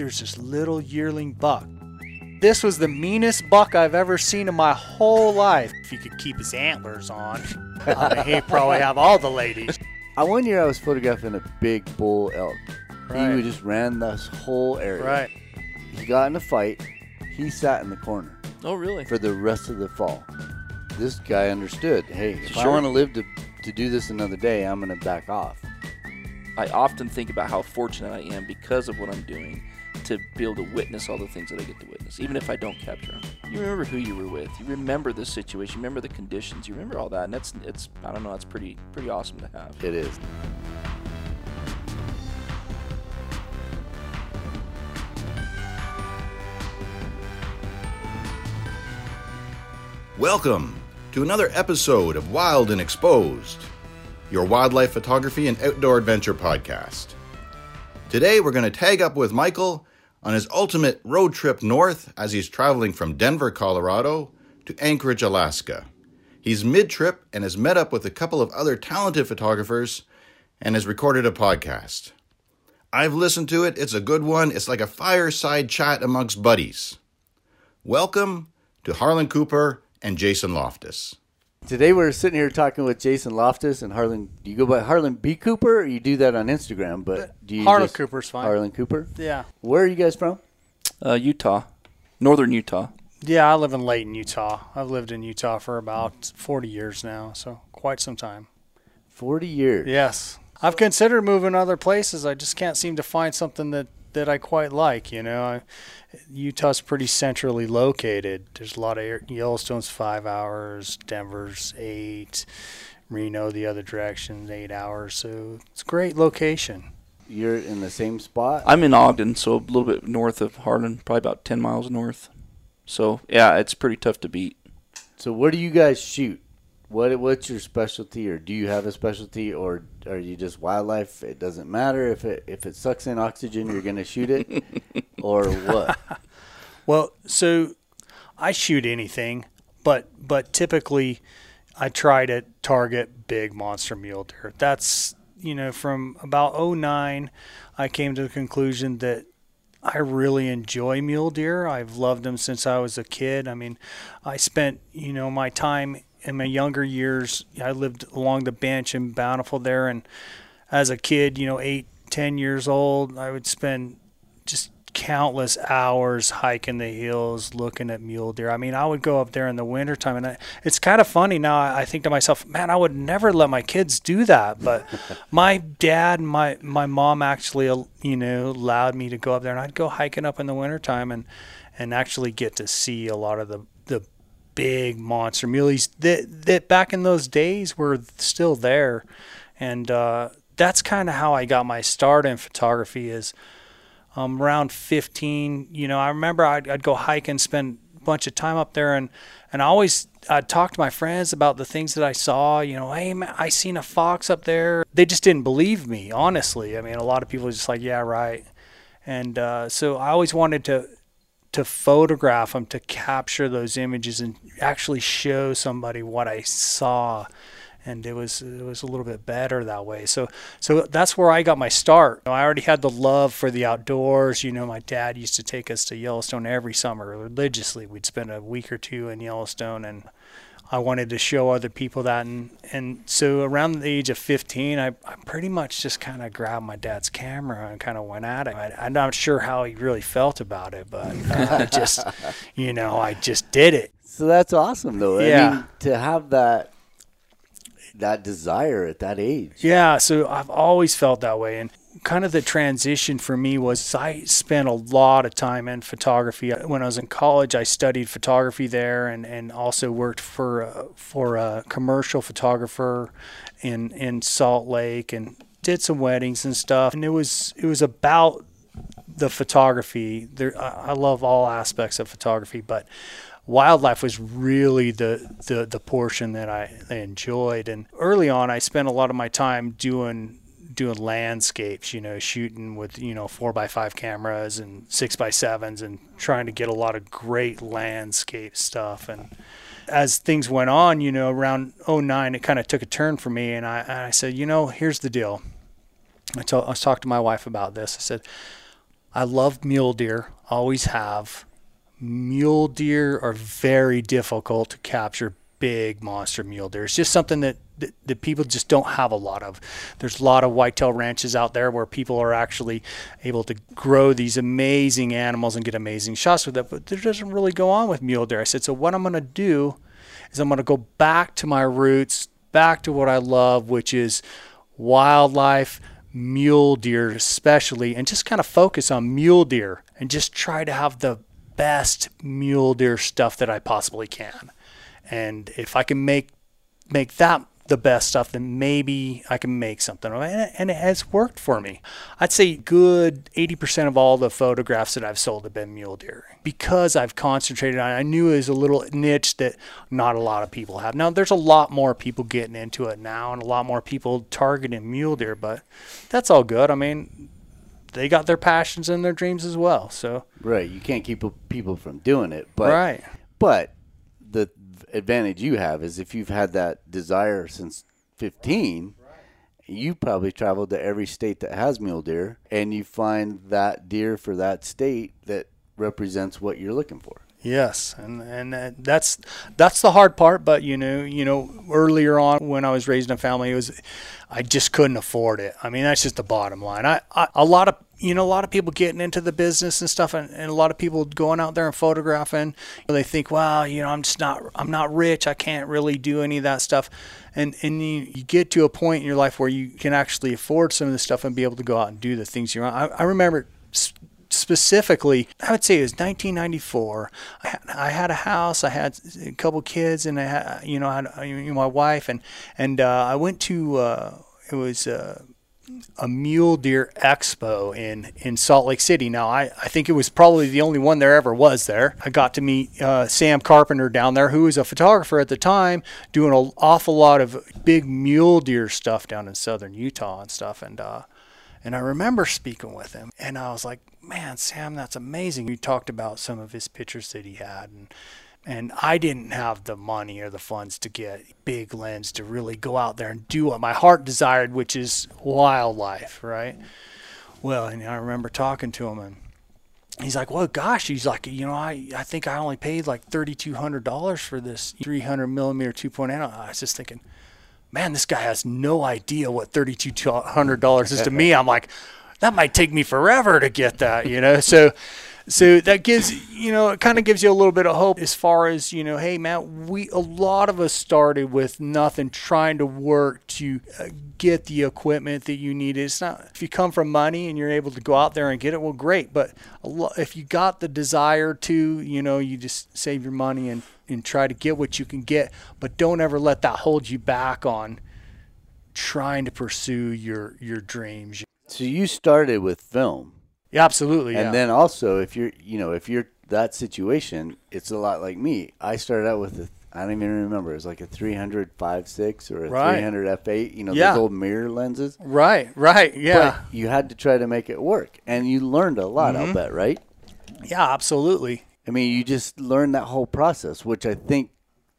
there's this little yearling buck. This was the meanest buck I've ever seen in my whole life. If he could keep his antlers on, I mean, uh, he'd probably have all the ladies. I one year I was photographing a big bull elk. Right. He just ran this whole area. Right. He got in a fight. He sat in the corner Oh, really? for the rest of the fall. This guy understood. Hey, if I want to live to to do this another day, I'm gonna back off. I often think about how fortunate I am because of what I'm doing to be able to witness all the things that I get to witness, even if I don't capture them. You remember who you were with. You remember the situation. You remember the conditions. You remember all that, and that's it's. I don't know. It's pretty pretty awesome to have. It is. Welcome to another episode of Wild and Exposed, your wildlife photography and outdoor adventure podcast. Today we're going to tag up with Michael on his ultimate road trip north as he's traveling from Denver, Colorado to Anchorage, Alaska. He's mid trip and has met up with a couple of other talented photographers and has recorded a podcast. I've listened to it, it's a good one. It's like a fireside chat amongst buddies. Welcome to Harlan Cooper and Jason Loftus. Today we're sitting here talking with Jason Loftus and Harlan. Do you go by Harlan B. Cooper? Or you do that on Instagram, but do you Harlan just- Cooper's fine. Harlan Cooper. Yeah. Where are you guys from? Uh, Utah, northern Utah. Yeah, I live in Layton, Utah. I've lived in Utah for about 40 years now, so quite some time. Forty years. Yes. I've considered moving to other places. I just can't seem to find something that, that I quite like, you know. I, Utah's pretty centrally located. There's a lot of air, Yellowstone's 5 hours, Denver's 8, Reno the other direction 8 hours. So it's a great location. You're in the same spot. I'm in Ogden, so a little bit north of Harlan, probably about ten miles north. So yeah, it's pretty tough to beat. So where do you guys shoot? What what's your specialty, or do you have a specialty, or are you just wildlife? It doesn't matter if it if it sucks in oxygen, you're gonna shoot it, or what? Well, so I shoot anything, but but typically I try to target big monster mule deer. That's you know from about 09 I came to the conclusion that I really enjoy mule deer. I've loved them since I was a kid. I mean, I spent you know my time in my younger years. I lived along the bench in Bountiful there, and as a kid, you know, eight, ten years old, I would spend just countless hours hiking the hills looking at mule deer. I mean, I would go up there in the wintertime and I, it's kind of funny now. I think to myself, man, I would never let my kids do that. But my dad and my, my mom actually, you know, allowed me to go up there and I'd go hiking up in the wintertime and, and actually get to see a lot of the big monster muleys that, that back in those days were still there. And, uh, that's kind of how I got my start in photography is, um, around 15, you know, I remember I'd, I'd go hike and spend a bunch of time up there and, and I always, I'd talk to my friends about the things that I saw, you know, hey, man, I seen a fox up there. They just didn't believe me, honestly. I mean, a lot of people just like, yeah, right. And, uh, so I always wanted to, to photograph them, to capture those images and actually show somebody what I saw and it was it was a little bit better that way. So so that's where I got my start. I already had the love for the outdoors. You know, my dad used to take us to Yellowstone every summer religiously. We'd spend a week or two in Yellowstone, and I wanted to show other people that. And and so around the age of 15, I, I pretty much just kind of grabbed my dad's camera and kind of went at it. I, I'm not sure how he really felt about it, but uh, I just you know I just did it. So that's awesome, though. I Yeah. mean, to have that that desire at that age. Yeah, so I've always felt that way. And kind of the transition for me was I spent a lot of time in photography. When I was in college, I studied photography there and, and also worked for uh, for a commercial photographer in in Salt Lake and did some weddings and stuff. And it was it was about the photography. There, I love all aspects of photography, but wildlife was really the, the, the portion that I enjoyed. And early on, I spent a lot of my time doing doing landscapes, you know, shooting with you know four by five cameras and six by sevens, and trying to get a lot of great landscape stuff. And as things went on, you know, around 09, it kind of took a turn for me, and I, and I said, you know, here's the deal. I told I was talking to my wife about this. I said, I love mule deer, always have. Mule deer are very difficult to capture big monster mule deer. It's just something that, that, that people just don't have a lot of. There's a lot of whitetail ranches out there where people are actually able to grow these amazing animals and get amazing shots with it, but there doesn't really go on with mule deer. I said, so what I'm going to do is I'm going to go back to my roots, back to what I love, which is wildlife, mule deer especially, and just kind of focus on mule deer and just try to have the best mule deer stuff that I possibly can. And if I can make make that the best stuff, then maybe I can make something. And it has worked for me. I'd say good 80% of all the photographs that I've sold have been mule deer because I've concentrated on it. I knew it was a little niche that not a lot of people have. Now, there's a lot more people getting into it now and a lot more people targeting mule deer, but that's all good. I mean, they got their passions and their dreams as well. So right, you can't keep people from doing it, but right. But advantage you have is if you've had that desire since 15, you probably traveled to every state that has mule deer, and you find that deer for that state that represents what you're looking for. Yes, and and uh, that's that's the hard part. But you know, you know, earlier on when I was raising a family, it was I just couldn't afford it. I mean, that's just the bottom line. I, I a lot of you know a lot of people getting into the business and stuff, and, and a lot of people going out there and photographing. They think, well, you know, I'm just not I'm not rich. I can't really do any of that stuff. And and you, you get to a point in your life where you can actually afford some of this stuff and be able to go out and do the things you want. I, I remember specifically, I would say it was 1994. I had, a house, I had a couple kids, and I had, you know, I had my wife, and and uh, I went to uh, it was. Uh, a mule deer expo in, in Salt Lake City. Now, I, I think it was probably the only one there ever was there. I got to meet uh, Sam Carpenter down there, who was a photographer at the time, doing an awful lot of big mule deer stuff down in southern Utah and stuff. And uh, and I remember speaking with him, and I was like, "Man, Sam, that's amazing." You talked about some of his pictures that he had, and and I didn't have the money or the funds to get big lens to really go out there and do what my heart desired, which is wildlife, right? Well, and I remember talking to him, and he's like, "Well, gosh," he's like, "You know, I I think I only paid like thirty two hundred dollars for this three hundred millimeter two point eight. I was just thinking man, this guy has no idea what $3,200 is to me. I'm like, that might take me forever to get that, you know? So, so that gives, you know, it kind of gives you a little bit of hope as far as, you know, hey, man, we, a lot of us started with nothing trying to work to uh, get the equipment that you need. It's not, if you come from money and you're able to go out there and get it, well, great. But lo- if you got the desire to, you know, you just save your money and and try to get what you can get, but don't ever let that hold you back on trying to pursue your your dreams. So you started with film. Yeah, absolutely. And yeah. then also if you're you know, if you're that situation, it's a lot like me. I started out with a I don't even remember. It was like a 300 5.6 or a right. 300 f8. You know, yeah. those old mirror lenses. Right, right, yeah. But you had to try to make it work, and you learned a lot. Mm-hmm. I'll bet, right? Yeah, absolutely. I mean, you just learned that whole process, which I think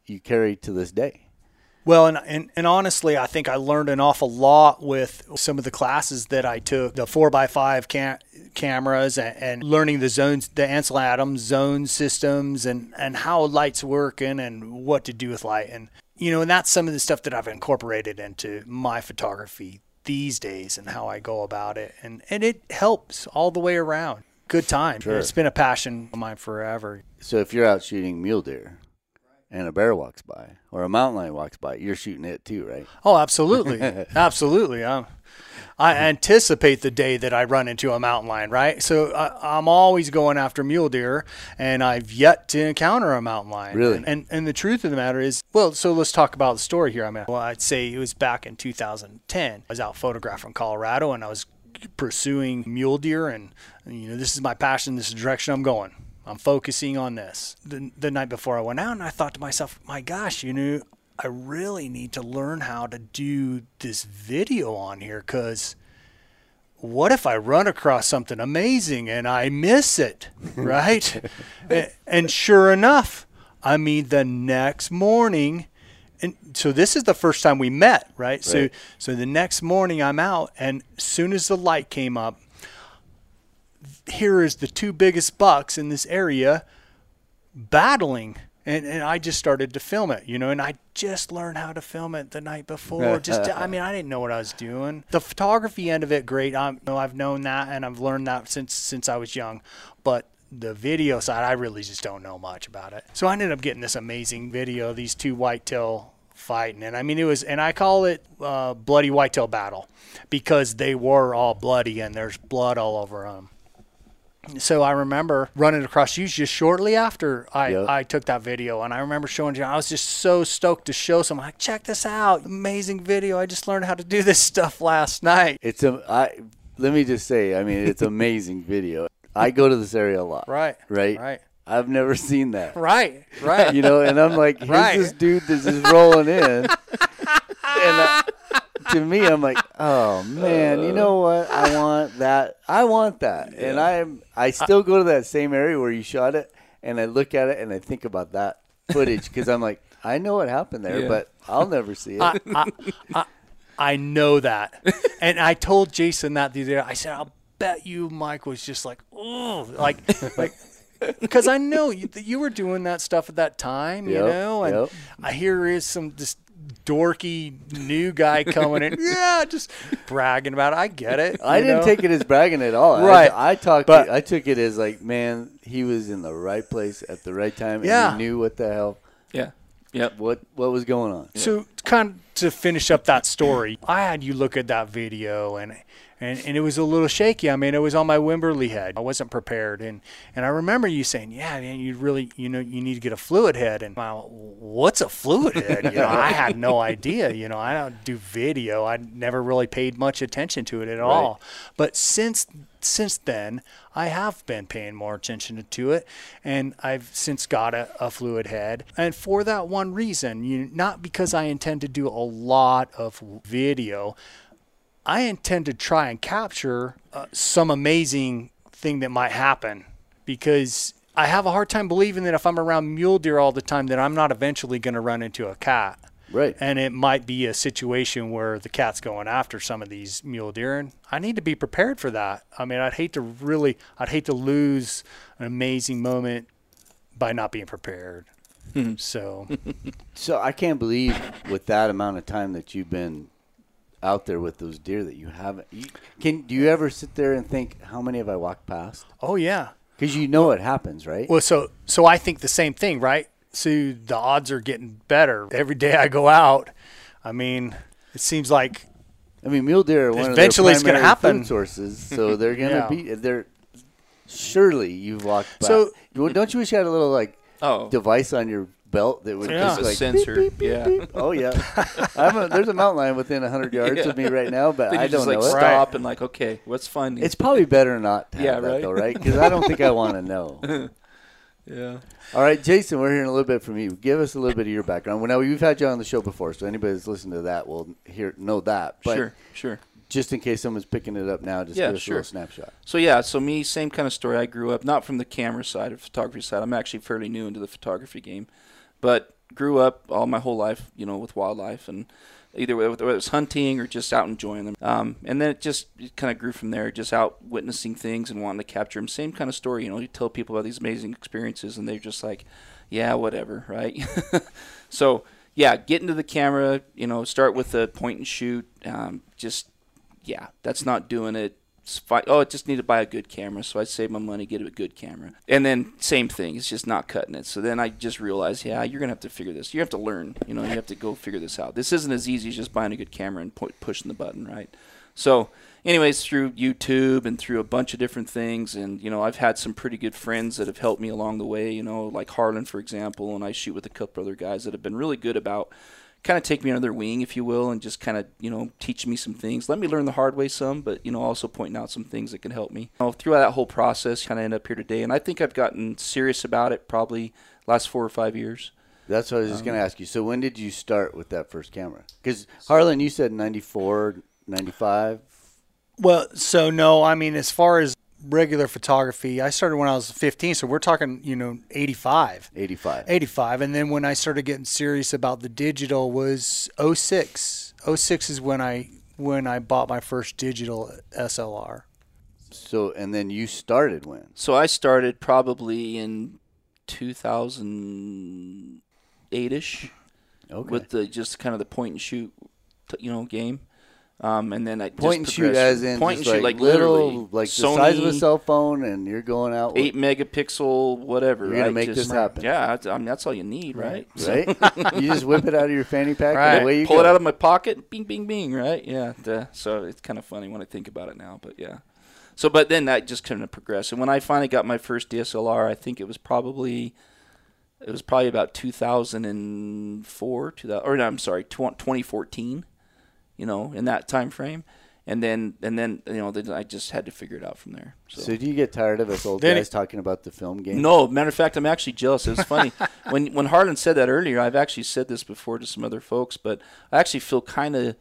you carry to this day. Well, and, and, and honestly, I think I learned an awful lot with some of the classes that I took, the four by five cam- cameras and, and, learning the zones, the Ansel Adams zone systems and, and how lights working and what to do with light. And, you know, and that's some of the stuff that I've incorporated into my photography these days and how I go about it. And, and it helps all the way around good time. Sure. It's been a passion of mine forever. So if you're out shooting mule deer and a bear walks by or a mountain lion walks by, you're shooting it too, right? Oh, absolutely, absolutely. I'm, I anticipate the day that I run into a mountain lion, right? So I, am always going after mule deer, and I've yet to encounter a mountain lion. Really? And, and, and the truth of the matter is, well, so let's talk about the story here. I mean, well, I'd say it was back in 2010. I was out photographing Colorado, and I was pursuing mule deer and you know this is my passion this is the direction i'm going i'm focusing on this the, the night before i went out and i thought to myself my gosh you know i really need to learn how to do this video on here because what if I run across something amazing and I miss it, right? and sure enough, I mean, the next morning, and so this is the first time we met, right? right? So so the next morning I'm out, and soon as the light came up, here is the two biggest bucks in this area battling. And, and I just started to film it, you know, and I just learned how to film it the night before. Just, I mean, I didn't know what I was doing. The photography end of it, great. I'm, you know, I've known that and I've learned that since since I was young. But the video side, I really just don't know much about it. So I ended up getting this amazing video of these two whitetail fighting, and I mean, it was, and I call it uh, bloody whitetail battle because they were all bloody and there's blood all over them so I remember running across you just shortly after I, Yep. I took that video, and I remember showing you. I was just so stoked to show someone. Like, check this out, amazing video! I just learned how to do this stuff last night. It's a. I let me just say. I mean, it's amazing video. I go to this area a lot. Right, Right. right, I've never seen that. right, right. You know, and I'm like, here's Right. this dude that's just rolling in, and I, to me, I'm like, oh man, you know what? I want that. I want that, and I'm. I still go to that same area where you shot it, and I look at it and I think about that footage because I'm like, I know what happened there, Yeah. but I'll never see it. I, I, I, I know that, and I told Jason that the other day. I said, "I'll bet you Mike was just like, oh, like, like." Because I know you, you were doing that stuff at that time, you Yep, know, and yep. I hear is some this dorky new guy coming in, yeah, just bragging about it. I get it. I didn't know? take it as bragging at all. Right. I- I, talked. But- I took it as like, man, he was in the right place at the right time, and Yeah. he knew what the hell, Yeah. Yep. what what was going on. So kind of to finish up that story, I had you look at that video and and, and it was a little shaky. I mean, it was on my Wimberley head. I wasn't prepared, and and I remember you saying, "Yeah, man, you really, you know, you need to get a fluid head." And wow, what's a fluid head? You know, I had no idea. You know, I don't do video. I never really paid much attention to it at all. But since since then, I have been paying more attention to it, and I've since got a, a fluid head. And for that one reason, you not because I intend to do a lot of video, I intend to try and capture uh, some amazing thing that might happen because I have a hard time believing that if I'm around mule deer all the time, that I'm not eventually going to run into a cat. Right. And it might be a situation where the cat's going after some of these mule deer, and I need to be prepared for that. I mean, I'd hate to really, I'd hate to lose an amazing moment by not being prepared. so, So I can't believe with that amount of time that you've been out there with those deer that you haven't. You, can do you ever sit there and think how many have I walked past? oh yeah. Because you know it happens, right? Well, so so I think the same thing, right? So the odds are getting better every day I go out. I mean, it seems like I mean, mule deer are one Eventually of it's their gonna primary happen. food sources, so they're gonna Yeah. be they're. Surely you've walked by. So- Well, don't you wish you had a little like Oh. device on your belt that would Yeah. just like sensor. beep, beep, Yeah. beep, beep. Oh yeah, I'm a, there's a mountain lion within hundred yards Yeah. of me right now, but I you just don't like know it. stop and like, okay, what's finding? It's probably better not to have Yeah, that right? though, right? Because I don't think I want to know. yeah. All right, Jason, we're hearing a little bit from you. Give us a little bit of your background. Well, now we've had you on the show before, so anybody that's listened to that will hear know that. But sure. Sure. just in case someone's picking it up now, just Yeah, give us sure. a little snapshot. So yeah, so me, same kind of story. I grew up not from the camera side or photography side. I'm actually fairly new into the photography game, but grew up all my whole life, you know, with wildlife and either whether it was hunting or just out enjoying them. Um, and then it just kind of grew from there, just out witnessing things and wanting to capture them. Same kind of story, you know. You tell people about these amazing experiences, and they're just like, yeah, whatever, right? so yeah, get into the camera, you know, start with a point and shoot. Um, just yeah, that's not doing it. It's fi- Oh, I just need to buy a good camera, so I save my money, get a good camera, and then same thing. It's just not cutting it. So then I just realized, yeah, you're gonna have to figure this. You have to learn. You know, you have to go figure this out. This isn't as easy as just buying a good camera and pu- pushing the button, right? So, anyways, through YouTube and through a bunch of different things, and you know, I've had some pretty good friends that have helped me along the way. You know, like Harlan, for example, and I shoot with a couple other guys that have been really good about kind of take me under their wing, if you will, and just kind of you know teach me some things. Let me learn the hard way some, but you know also pointing out some things that can help me. You know, throughout that whole process, kind of end up here today, and I think I've gotten serious about it probably last four or five years. That's what I was Um, just going to ask you. So when did you start with that first camera? Because Harlan, you said 94, 95. Well, so no, I mean, as far as regular photography, I started when I was 15, so we're talking, you know, 85. 85. 85 and then when I started getting serious about the digital was 06. 06 is when I when I bought my first digital SLR. So and then you started when? So I started probably in 2008 ish Okay. with the just kind of the point and shoot, you know, game. Um, and then I point and just shoot as in point just and shoot like, like little, literally like the Sony, size of a cell phone, and you're going out. eight megapixel, whatever. You're gonna right? make Just- this happen. Yeah, that's- I mean that's all you need, right? So- right? you just whip it out of your fanny pack Right. and away you pull go. it out of my pocket, bing, bing, bing, right? Yeah. duh. so it's kind of funny when I think about it now, but yeah. So, but then that just kind of progressed. And when I finally got my first DSLR, I think it was probably, it was probably about 2004, 2000, or no, I'm sorry, tw- 2014. You know, in that time frame, and then and then you know, then I just had to figure it out from there. So. So do you get tired of us old Then guys it- talking about the film game? No, matter of fact, I'm actually jealous. It was funny when when Harlan said that earlier. I've actually said this before to some other folks, but I actually feel kind of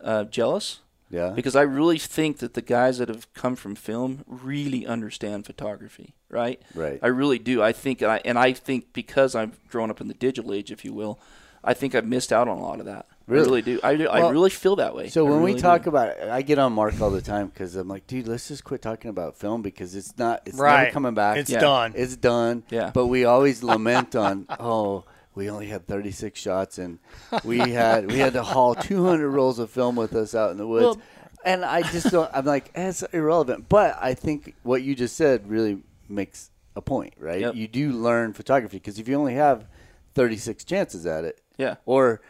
uh, jealous Yeah. because I really think that the guys that have come from film really understand photography, right? Right. I really do. I think, and I, and I think because I've grown up in the digital age, if you will, I think I've missed out on a lot of that. Really? I really do. I, do- I really feel that way. So I when we talk do. about it, I get on Mark all the time because I'm like, dude, let's just quit talking about film because it's not, it's never Right. coming back. It's Yeah. done. It's done. Yeah. But we always lament on, oh, we only had 36 shots and we had we had to haul 200 rolls of film with us out in the woods. Well- and I just don't. I'm like, eh, it's irrelevant. But I think what you just said really makes a point, right? Yep. You do learn photography because if you only have 36 chances at it, Yeah. or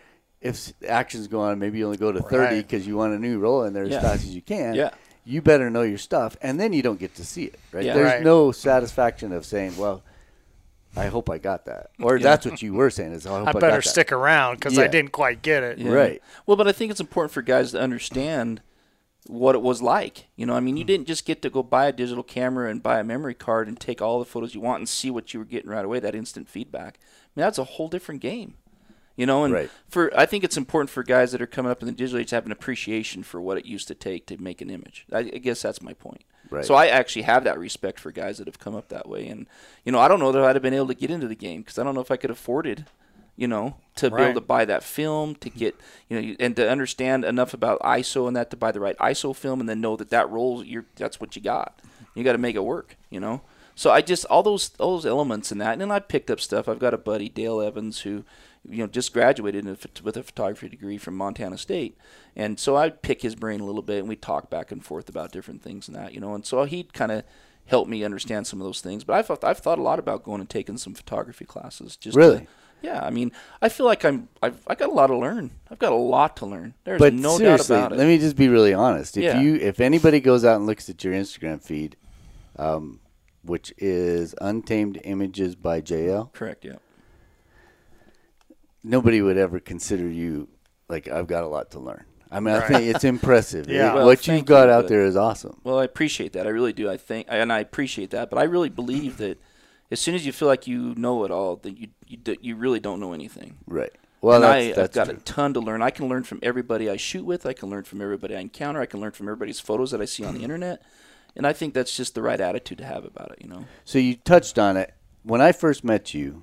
if actions go on, maybe you only go to 30 because you want a new roll in there Yeah. as fast as you can. Yeah. You better know your stuff, and then you don't get to see it, right? Yeah. There's Right. no satisfaction of saying, "Well, I hope I got that," or Yeah. that's what you were saying is, "I hope I, I got better that." stick around because I didn't quite get it. Yeah. Right. Well, but I think it's important for guys to understand what it was like. You know, I mean, you hmm. didn't just get to go buy a digital camera and buy a memory card and take all the photos you want and see what you were getting right away. That instant feedback. I mean, that's a whole different game. You know, and Right. for I think it's important for guys that are coming up in the digital age to have an appreciation for what it used to take to make an image. I, I guess that's my point. Right. So I actually have that respect for guys that have come up that way, and you know, I don't know that I'd have been able to get into the game because I don't know if I could afford it you know, to be able to buy that film to get you know and to understand enough about ISO and that to buy the right ISO film and then know that that rolls you're that's what you got. You got to make it work, you know. So I just all those all those elements in that, and then I picked up stuff. I've got a buddy Dale Evans who, you know, just graduated in a, with a photography degree from Montana State, and so I'd pick his brain a little bit, and we'd talk back and forth about different things and that, you know. And so he'd kind of help me understand some of those things. But I've I've thought a lot about going and taking some photography classes. Just to- Really? yeah, I mean, I feel like I'm I've I got a lot to learn. I've got a lot to learn. There's But no doubt about it. let me just be really honest. If Yeah. you, if anybody goes out and looks at your Instagram feed, um, which is Untamed Images by JL, Correct. Yeah. Nobody would ever consider you like I've got a lot to learn. I mean, I think it's impressive. Yeah. It- Well, what you've got you, out there is awesome. Well, I appreciate that. I really do. I think, and I appreciate that. But I really believe that as soon as you feel like you know it all, that you you, you really don't know anything. Right. Well, that's, I, that's I've got true. a ton to learn. I can learn from everybody I shoot with. I can learn from everybody I encounter. I can learn from everybody's photos that I see on the internet. And I think that's just the right attitude to have about it. You know. So you touched on it. When I first met you,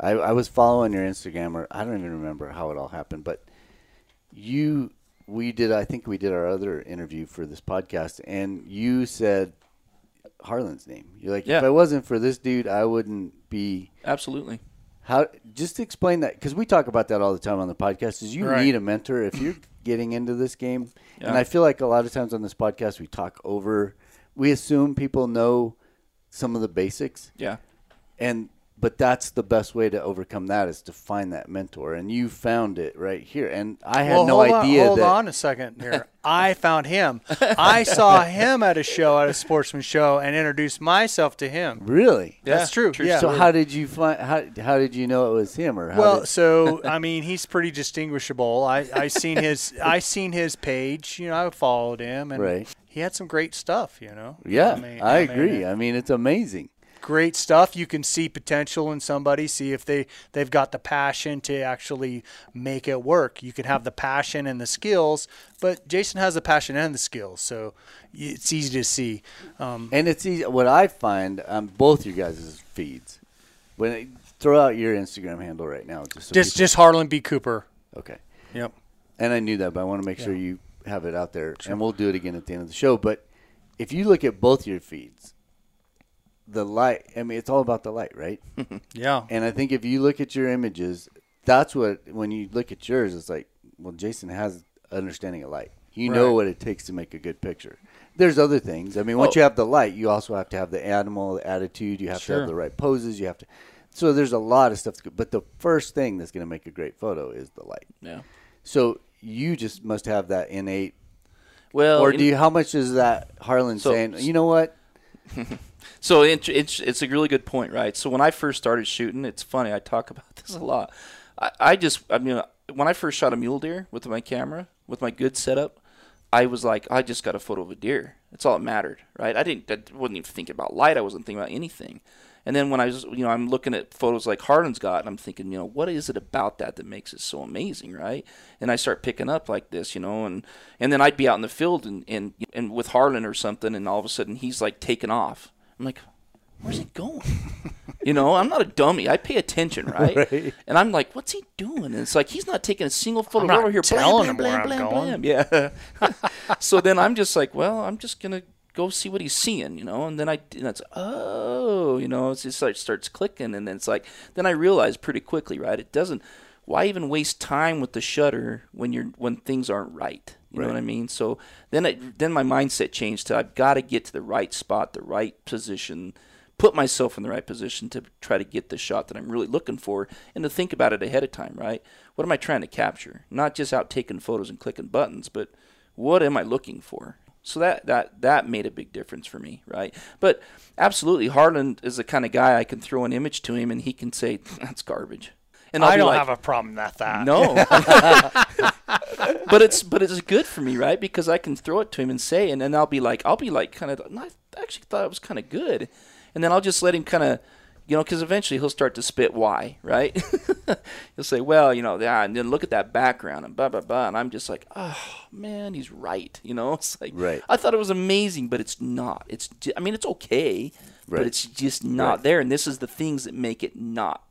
I, I was following your Instagram, or I don't even remember how it all happened, but you, we did, I think we did our other interview for this podcast, and you said Harlan's name. You're like, yeah. if Yeah. I wasn't for this dude, I wouldn't be. Absolutely. How? Just explain that because we talk about that all the time on the podcast. Is you Right. need a mentor if you're getting into this game, and I feel like a lot of times on this podcast we talk over. We assume people know some of the basics, Yeah. and but that's the best way to overcome that is to find that mentor and you found it right here and i had well, no hold idea on, hold that on a second here. I found him. I saw him at a show, at a sportsman show, and introduced myself to him. really That's true. yeah. so how did you find how, how did you know it was him or how Well, did, so I mean, he's pretty distinguishable. I I seen his I seen his page. You know, I followed him, and Right. he had some great stuff. You know. yeah i, mean- mean, agree i mean it's amazing great stuff. You can see potential in somebody, see if they they've got the passion to actually make it work. You can have the passion and the skills, but Jason has the passion and the skills, so it's easy to see. Um, and it's easy what i find on both you guys' feeds when it, throw out your instagram handle right now just so just just Harlan B. Cooper. okay Yep. and I knew that, but I want to make sure you have it out there, and we'll do it again at the end of the show. But if you look at both your feeds, the light. I mean, it's all about the light, right? Yeah. And I think if you look at your images, that's what when you look at yours, it's like, well, Jason has understanding of light. You know what it takes to make a good picture. There's other things. I mean, once Oh. you have the light, you also have to have the animal the attitude. You have to have the right poses. You have to. So there's a lot of stuff. To, but the first thing that's going to make a great photo is the light. Yeah. So you just must have that innate. Well, or in- do you? How much is that Harlan So- saying? You know what? So it, it's it's a really good point, right? So when I first started shooting, it's funny. I talk about this a lot. I, I just, I mean, when I first shot a mule deer with my camera, with my good setup, I was like, I just got a photo of a deer. That's all that mattered, right? I didn't, I wasn't even thinking about light. I wasn't thinking about anything. And then when I was, you know, I'm looking at photos like Harlan's got, and I'm thinking, you know, what is it about that that makes it so amazing, right? And I start picking up like this, you know, and and then I'd be out in the field and and and with Harlan or something, and all of a sudden he's like taking off. I'm like, where's he going? you know, I'm not a dummy. I pay attention, right? Right. And I'm like, what's he doing? And it's like he's not taking a single photo I'm over here. telling blam, him blam, where I'm blam, going. blam, Yeah. so then I'm just like, well, I'm just gonna go see what he's seeing, you know. And then I, and it's oh, you know, it's just like starts clicking, and then it's like, then I realize pretty quickly, right? It doesn't. Why even waste time with the shutter when you're when things aren't right? You know what I mean? So then it, then my mindset changed to I've got to get to the right spot, the right position, put myself in the right position to try to get the shot that I'm really looking for, and to think about it ahead of time, right? What am I trying to capture? Not just out taking photos and clicking buttons, but what am I looking for? So that that that made a big difference for me, right? But absolutely, Harlan is the kind of guy I can throw an image to him and he can say that's garbage, and I'll I don't like, have a problem with that. no. but it's but it's good for me, right? Because I can throw it to him and say, and then I'll be like, I'll be like, kind of, I actually thought it was kind of good, and then I'll just let him kind of, you know, because eventually he'll start to spit why, right? he'll say, well, you know, yeah, and then look at that background and blah blah blah, and I'm just like, oh man, he's right, you know? It's like, Right. I thought it was amazing, but it's not. It's, I mean, it's okay, Right. but it's just not Right. there, and this is the things that make it not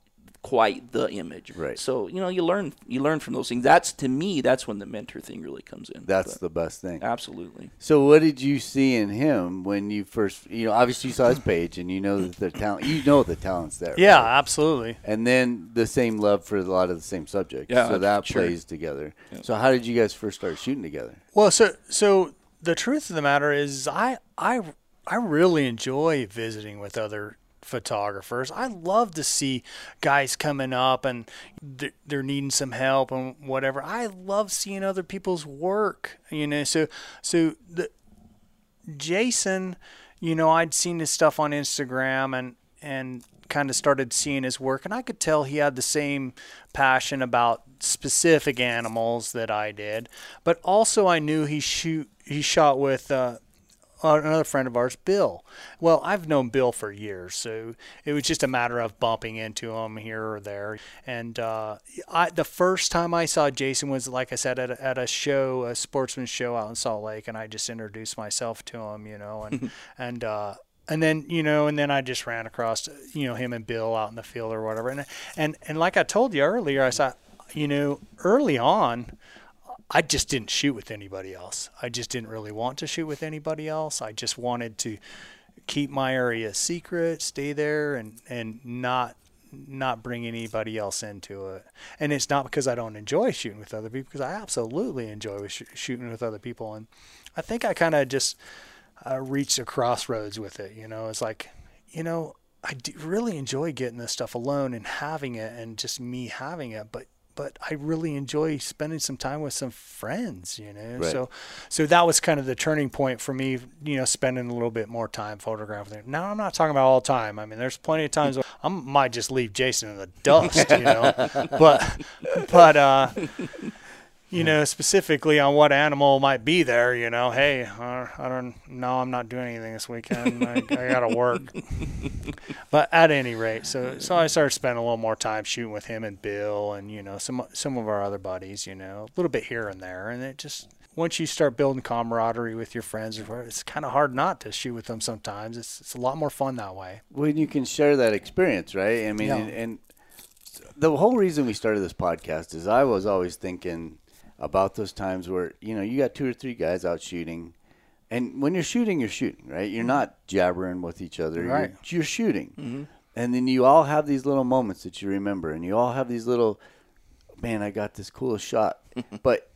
quite the image. Right. So you know, you learn you learn from those things. That's to me, that's when the mentor thing really comes in. That's But the best thing. absolutely. So, what did you see in him when you first, you know, obviously you saw his page and you know that the talent, you know the talent's there. Yeah, right? absolutely. And then the same love for a lot of the same subjects. Yeah, so that sure. plays together. So, how did you guys first start shooting together? Well, so so the truth of the matter is, I I I really enjoy visiting with other photographers. I love to see guys coming up and they're, they're needing some help and whatever. I love seeing other people's work. You know, so so the Jason, you know, I'd seen his stuff on Instagram and and kind of started seeing his work and I could tell he had the same passion about specific animals that I did. But also I knew he shoot he shot with uh, another friend of ours, Bill. Well, I've known Bill for years, so it was just a matter of bumping into him here or there. And uh, I, the first time I saw Jason was, like I said, at a, at a show, a sportsman show out in Salt Lake, and I just introduced myself to him, you know, and and. Uh, and then you know, and then I just ran across you know him and Bill out in the field or whatever, and and and like I told you earlier, I saw, you know, early on, I just didn't shoot with anybody else. I just didn't really want to shoot with anybody else. I just wanted to keep my area secret, stay there, and and not not bring anybody else into it. And it's not because I don't enjoy shooting with other people, because I absolutely enjoy sh- shooting with other people. And I think I kind of just uh, reached a crossroads with it. You know, it's like, you know, I really enjoy getting this stuff alone and having it, and just me having it, but but I really enjoy spending some time with some friends, you know. Right. So, so that was kind of the turning point for me, you know, spending a little bit more time photographing. Now I'm not talking about all the time. I mean, there's plenty of times I might just leave Jason in the dust, you know. but, but, uh, you know, specifically on what animal might be there, you know, hey, uh, I don't know, I'm not doing anything this weekend. I, I got to work. but at any rate, so so I started spending a little more time shooting with him and Bill and you know some some of our other buddies, you know, a little bit here and there, and it just once you start building camaraderie with your friends, it's kind of hard not to shoot with them sometimes. It's it's a lot more fun that way. When you can share that experience, right? I mean, Yeah. and, and the whole reason we started this podcast is I was always thinking about those times where you know you got two or three guys out shooting, And when you're shooting, you're shooting, right? You're not jabbering with each other. Mm-hmm. Right. You're, you're shooting. And then you all have these little moments that you remember, and you all have these little, man, I got this cool shot. but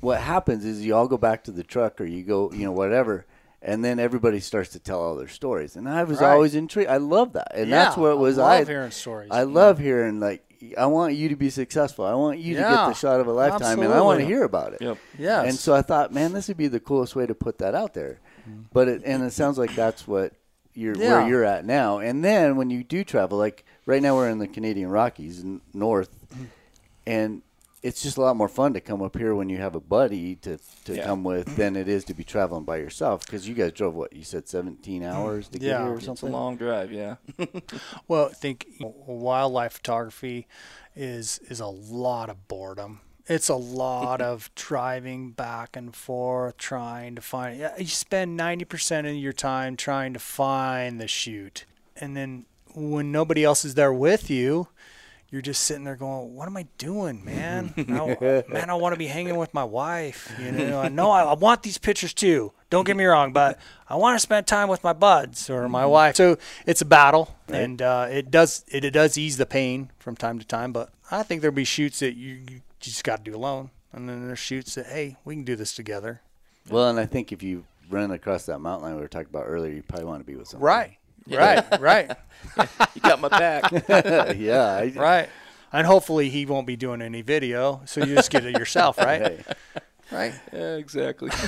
what happens is you all go back to the truck or you go, you know, whatever, and then everybody starts to tell all their stories. And I was Right. always intrigued. I love that, and that's Yeah, where it was. I love I hearing stories. I love hearing like. I want you to be successful. I want you to get the shot of a lifetime, and I want to hear about it. Yep. Yes. And so I thought, man, this would be the coolest way to put that out there. Mm-hmm. But it, and it sounds like that's what you're Yeah. where you're at now. And then when you do travel, like right now we're in the Canadian Rockies north, mm-hmm. and it's just a lot more fun to come up here when you have a buddy to to Yeah. come with than it is to be traveling by yourself because you guys drove what you said 17 hours to get here or It's It's a long drive, yeah. Well, I think wildlife photography is is a lot of boredom. It's a lot of driving back and forth, trying to find. You spend ninety percent of your time trying to find the shoot, and then when nobody else is there with you, you're just sitting there going, "What am I doing, man? I, man, I want to be hanging with my wife. You know, I know I, I want these pictures too. Don't get me wrong, but I want to spend time with my buds or my wife. So it's a battle, and uh, it does it, it does ease the pain from time to time. But I think there'll be shoots that you, you just got to do alone, and then there's shoots that hey, we can do this together. Well, and I think if you run across that mountain lion we were talking about earlier, you probably want to be with someone. Right, right, right, You got my back. yeah. I, right. And hopefully he won't be doing any video, so you just get it yourself, right? Hey. Right. yeah, exactly.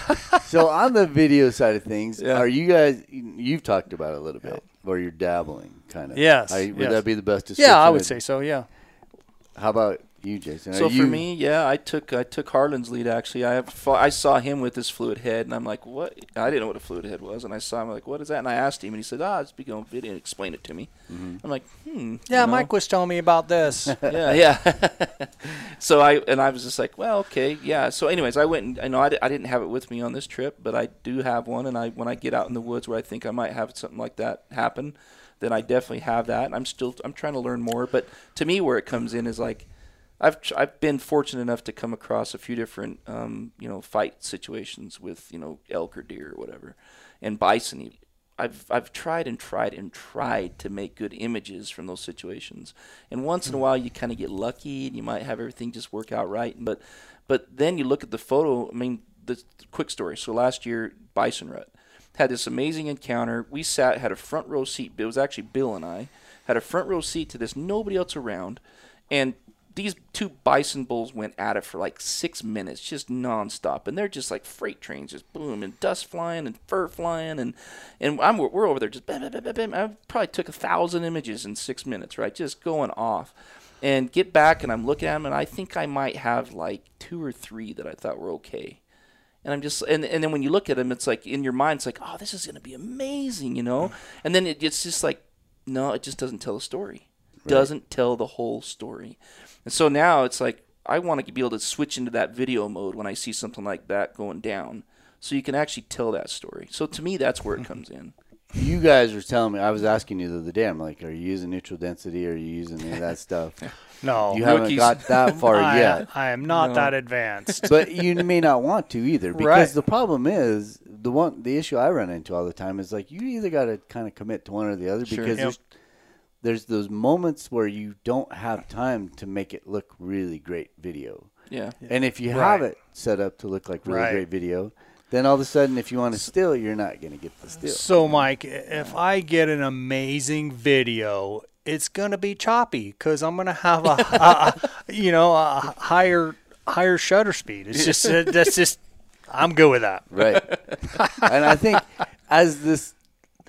So on the video side of things, Yeah. are you guys? You've talked about it a little bit, or you're dabbling, kind of. Yes, I, would yes. that be the best description? Yeah, I would say so. Yeah. How about you, Jason? So you, for me, yeah, I took I took Harlan's lead actually. I have, fo- I saw him with his fluid head, and I'm like, what? I didn't know what a fluid head was, and I saw him like, what is that? And I asked him, and he said, ah, it's big on video. And explain it to me. I'm like, hmm. Yeah, you know? Mike was telling me about this. yeah, yeah. so I and I was just like, well, okay, yeah. So, anyways, I went and I know I, I didn't have it with me on this trip, but I do have one, and I when I get out in the woods where I think I might have something like that happen, then I definitely have that. And I'm still I'm trying to learn more, but to me, where it comes in is like. I've I've been fortunate enough to come across a few different um, you know fight situations with you know elk or deer or whatever, and bison. even. I've I've tried and tried and tried to make good images from those situations, and once in a while you kind of get lucky and you might have everything just work out right. But but then you look at the photo. I mean, the quick story. So last year, bison rut had this amazing encounter. We sat had a front row seat. It was actually Bill and I had a front row seat to this. Nobody else around, and these two bison bulls went at it for like six minutes, just nonstop, and they're just like freight trains, just boom, and dust flying and fur flying, and and I'm we're over there just bam, bam, bam, bam, bam. I probably took a thousand images in six minutes, right, just going off, and get back, and I'm looking at them, and I think I might have like two or three that I thought were okay. And I'm just, and, and then when you look at them, it's like in your mind, it's like, oh, this is going to be amazing, you know? And then it, it's just like, no, it just doesn't tell a story. Doesn't tell the whole story. And so now it's like, I want to be able to switch into that video mode when I see something like that going down. So you can actually tell that story. So to me, that's where it comes in. You guys were telling me. I was asking you the other day. I'm like, are you using neutral density? Are you using any of that stuff? No, You haven't Rookies. got that far I, yet. I am not No. that advanced. but you may not want to either because Right. the problem is the one the issue I run into all the time is like you either got to kind of commit to one or the other Sure. because Yep. there's there's those moments where you don't have time to make it look really great video. Yeah. And if you have it set up to look like really Right. great video, then all of a sudden if you want to still, you're not going to get the still. So, Mike, if I get an amazing video, it's gonna be choppy because I'm gonna have a, a, a you know a higher higher shutter speed. It's just uh, that's just I'm good with that. Right. and I think as this,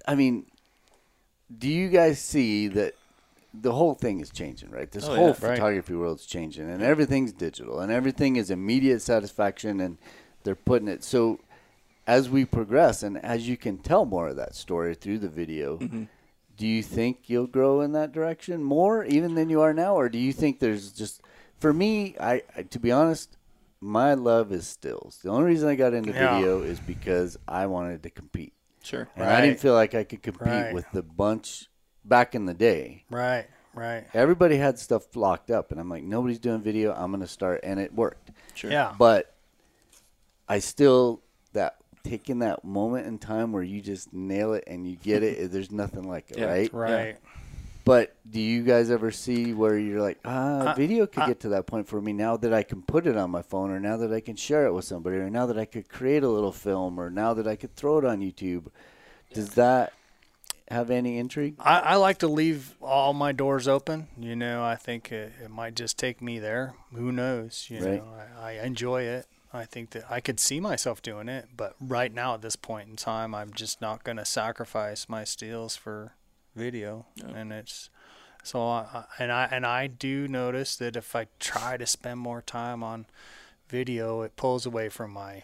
I mean, do you guys see that the whole thing is changing, right? This Oh, whole yeah. Right. photography world's changing, and everything's digital, and everything is immediate satisfaction, and they're putting it so. As we progress, and as you can tell more of that story through the video, Mm-hmm. do you think you'll grow in that direction more, even than you are now, or do you think there's just, for me, I, I to be honest, my love is stills. The only reason I got into Yeah. video is because I wanted to compete. Sure. And I didn't feel like I could compete Right. with the bunch back in the day. Right, right. Everybody had stuff locked up, and I'm like, nobody's doing video. I'm going to start, and it worked. Sure. Yeah. But I still that taking that moment in time where you just nail it and you get it. There's nothing like it, Yeah. right? Right. But do you guys ever see where you're like, ah, I- video could I- get to that point for me now that I can put it on my phone, or now that I can share it with somebody, or now that I could create a little film, or now that I could throw it on YouTube? Does that have any intrigue? I, I like to leave all my doors open. You know, I think it, it might just take me there. Who knows? You Right. know, I, I enjoy it. I think that I could see myself doing it, but right now at this point in time, I'm just not going to sacrifice my steals for video, and it's so. I, I- and I and I do notice that if I try to spend more time on video, it pulls away from my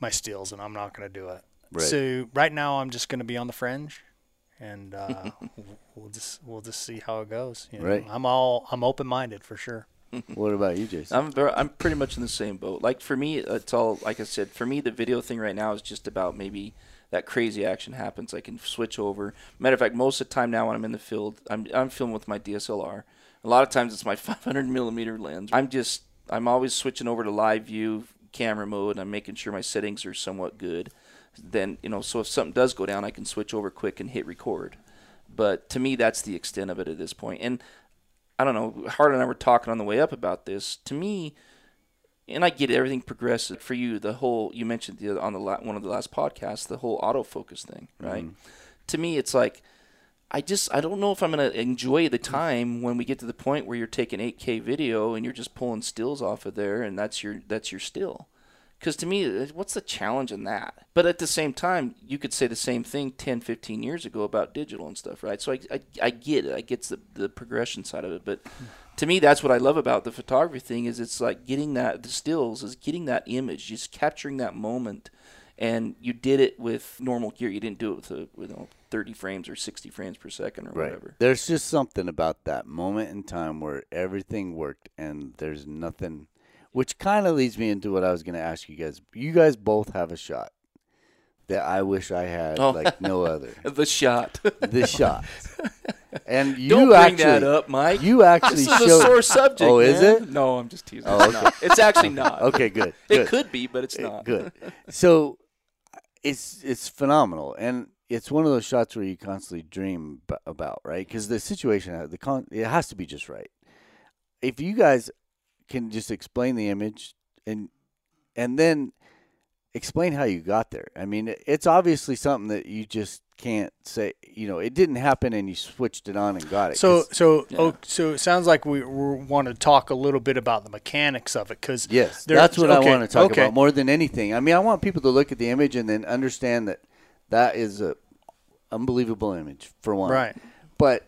my steals, and I'm not going to do it. Right. So right now, I'm just going to be on the fringe, and uh, we'll just we'll just see how it goes. You know? Right. I'm all I'm open minded for sure. what about you, Jason? I'm very, I'm pretty much in the same boat. Like for me, it's all like I said. For me, the video thing right now is just about maybe that crazy action happens. I can switch over. Matter of fact, most of the time now when I'm in the field, I'm I'm filming with my DSLR. A lot of times it's my 500 millimeter lens. I'm just I'm always switching over to live view camera mode. And I'm making sure my settings are somewhat good. Then you know, so if something does go down, I can switch over quick and hit record. But to me, that's the extent of it at this point. And I don't know. Hart and I were talking on the way up about this. To me, and I get it, everything progressive for you. The whole you mentioned the, on the la- one of the last podcasts, the whole autofocus thing, mm-hmm. right? To me, it's like I just I don't know if I'm gonna enjoy the time when we get to the point where you're taking 8K video and you're just pulling stills off of there, and that's your that's your still. Because to me, what's the challenge in that? But at the same time, you could say the same thing 10, 15 years ago about digital and stuff, right? So I, I, I get it. I get the, the progression side of it. But to me, that's what I love about the photography thing is it's like getting that, the stills is getting that image, just capturing that moment. And you did it with normal gear. You didn't do it with, a, with you know, 30 frames or 60 frames per second or Right. whatever. There's just something about that moment in time where everything worked and there's nothing, which kind of leads me into what I was going to ask you guys. You guys both have a shot that I wish I had Oh. like no other. The shot. The shot. And you Don't bring actually, that up, Mike. you actually this is a sore subject. Oh, is man. it? No, I'm just teasing. Oh, It's okay. not. It's actually not. Okay, good. It could be, but it's Uh, not. Good. So it's it's phenomenal, and it's one of those shots where you constantly dream b- about, right? Because the situation, uh, the con, it has to be just right. If you guys can just explain the image and and then explain how you got there. I mean, it's obviously something that you just can't say. You know, it didn't happen, and you switched it on and got it. So, so Yeah. oh, so it sounds like we, we want to talk a little bit about the mechanics of it because Yes, that's what okay, I want to talk okay. about more than anything. I mean, I want people to look at the image and then understand that that is a unbelievable image for one. Right. But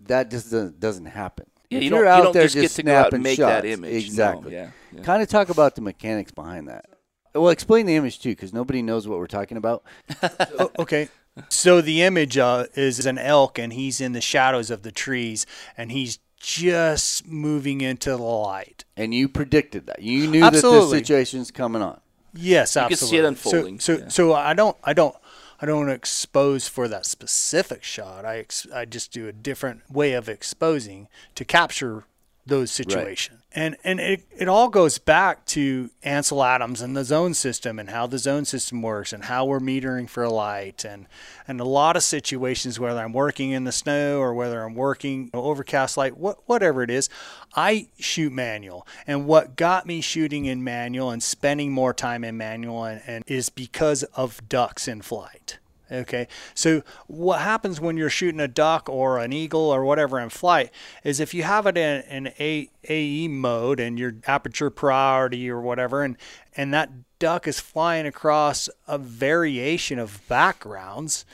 that just doesn't, doesn't happen. Yeah, If you you're don't, you out don't there just get to go out snapping and make that shots, image. No, Exactly. yeah. yeah. Kind of talk about the mechanics behind that. Well, explain the image too, because nobody knows what we're talking about. O- okay. So the image uh, is an elk, and he's in the shadows of the trees, and he's just moving into the light. And you predicted that. You knew Absolutely. that this situation's coming on. Yes, absolutely. You can see it unfolding, So, so, yeah. so I don't, I don't, I don't expose for that specific shot. I, ex, I just do a different way of exposing to capture those situations. And and it, it all goes back to Ansel Adams and the zone system and how the zone system works and how we're metering for light and and a lot of situations whether I'm working in the snow or whether I'm working overcast light what whatever it is I shoot manual. And what got me shooting in manual and spending more time in manual and, and is because of ducks in flight Okay, so what happens when you're shooting a duck or an eagle or whatever in flight is if you have it in an AE mode and your aperture priority or whatever, and and that duck is flying across a variation of backgrounds,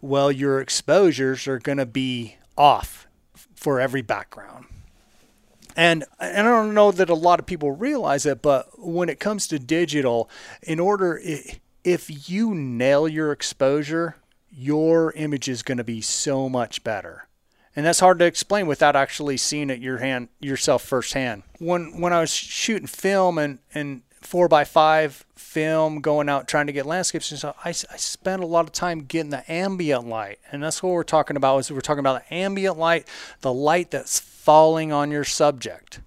well, your exposures are going to be off for every background. And and I don't know that a lot of people realize it, but when it comes to digital, in order i- if you nail your exposure, your image is going to be so much better. And that's hard to explain without actually seeing it your hand yourself firsthand. When when I was shooting film and and four by five film, going out trying to get landscapes and stuff, I spent a lot of time getting the ambient light, and that's what we're talking about. Is we're talking about the ambient light, the light that's falling on your subject.